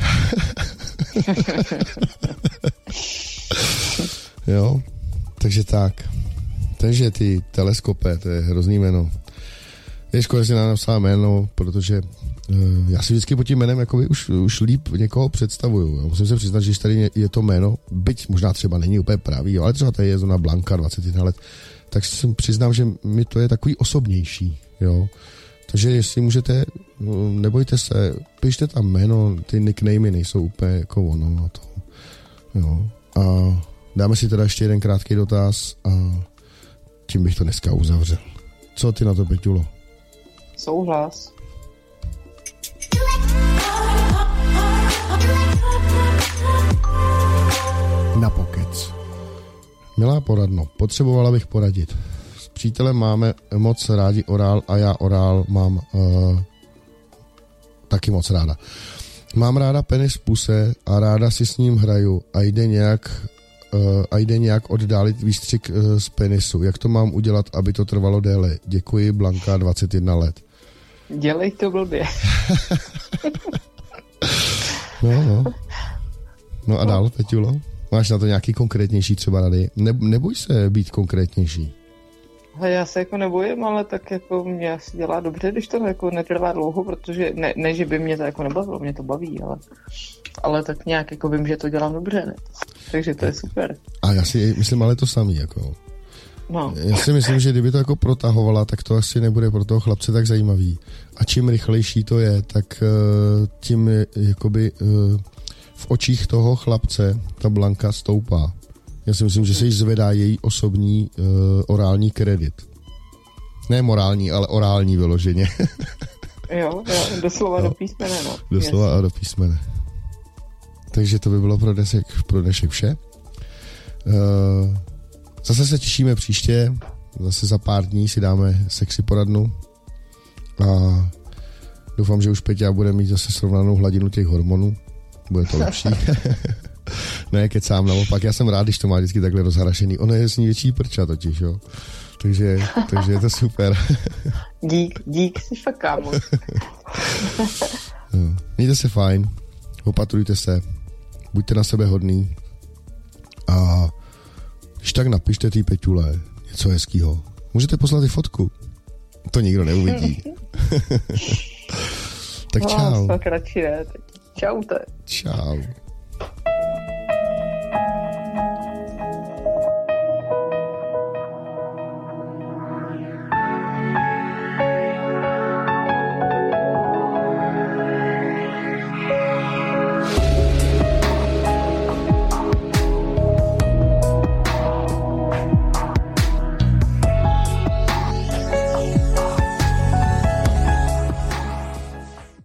jo, takže tak. Takže ty teleskopy, to je hrozný jméno. Je škoda, že si napsala jméno, protože já si vždycky pod tím jménem jakoby už, už líp někoho představuju. Já musím se přiznat, že tady je to jméno, byť možná třeba není úplně pravý, ale třeba tady je zóna Blanka, 21 let, tak si přiznám, že mi to je takový osobnější, jo. Takže jestli můžete, no, nebojte se, pište tam jméno, ty nicknamey nejsou úplně jako ono na to. Jo. A dáme si teda ještě jeden krátký dotaz a tím bych to dneska uzavřel. Co ty na to, Peťulo? Souhlas. Milá poradno, potřebovala bych poradit. S přítelem máme moc rádi orál a já orál mám uh, taky moc ráda. Mám ráda penis v puse a ráda si s ním hraju a jde nějak uh, a jde nějak oddálit výstřik uh, z penisu. Jak to mám udělat, aby to trvalo déle? Děkuji, Blanka, 21 let. Dělej to blbě. no, no. No a dál, Peťulo? Máš na to nějaký konkrétnější třeba rady? Ne, neboj se být konkrétnější. Ale já se jako nebojím, ale tak jako mě asi dělá dobře, když to jako netrvá dlouho, protože ne, ne, že by mě to jako nebavilo, mě to baví, ale, ale tak nějak jako vím, že to dělám dobře, ne? Takže to je super. A já si myslím ale to samý, jako. No. Já si myslím, že kdyby to jako protahovala, tak to asi nebude pro toho chlapce tak zajímavý. A čím rychlejší to je, tak uh, tím jakoby uh, v očích toho chlapce ta Blanka stoupá. Já si myslím, že se jí zvedá její osobní uh, orální kredit. Ne morální, ale orální vyloženě. jo, jo, doslova no. do písmene, no. Doslova Jasně. a do písmene. Takže to by bylo pro dnešek, pro dnešek vše. Uh, Zase se těšíme příště, zase za pár dní si dáme sexy poradnu a doufám, že už Peťa bude mít zase srovnanou hladinu těch hormonů. Bude to lepší. ne, kecám, naopak. Já jsem rád, když to má vždycky takhle rozharašený. Ono je s ní větší prča totiž, jo. Takže, takže je to super. dík, dík, jsi fakt kámo. no, mějte se fajn, opatrujte se, buďte na sebe hodný a když tak napište tý Peťule něco hezkýho. Můžete poslat i fotku. To nikdo neuvidí. tak čau. No, radši ne. Tchau. Tchau.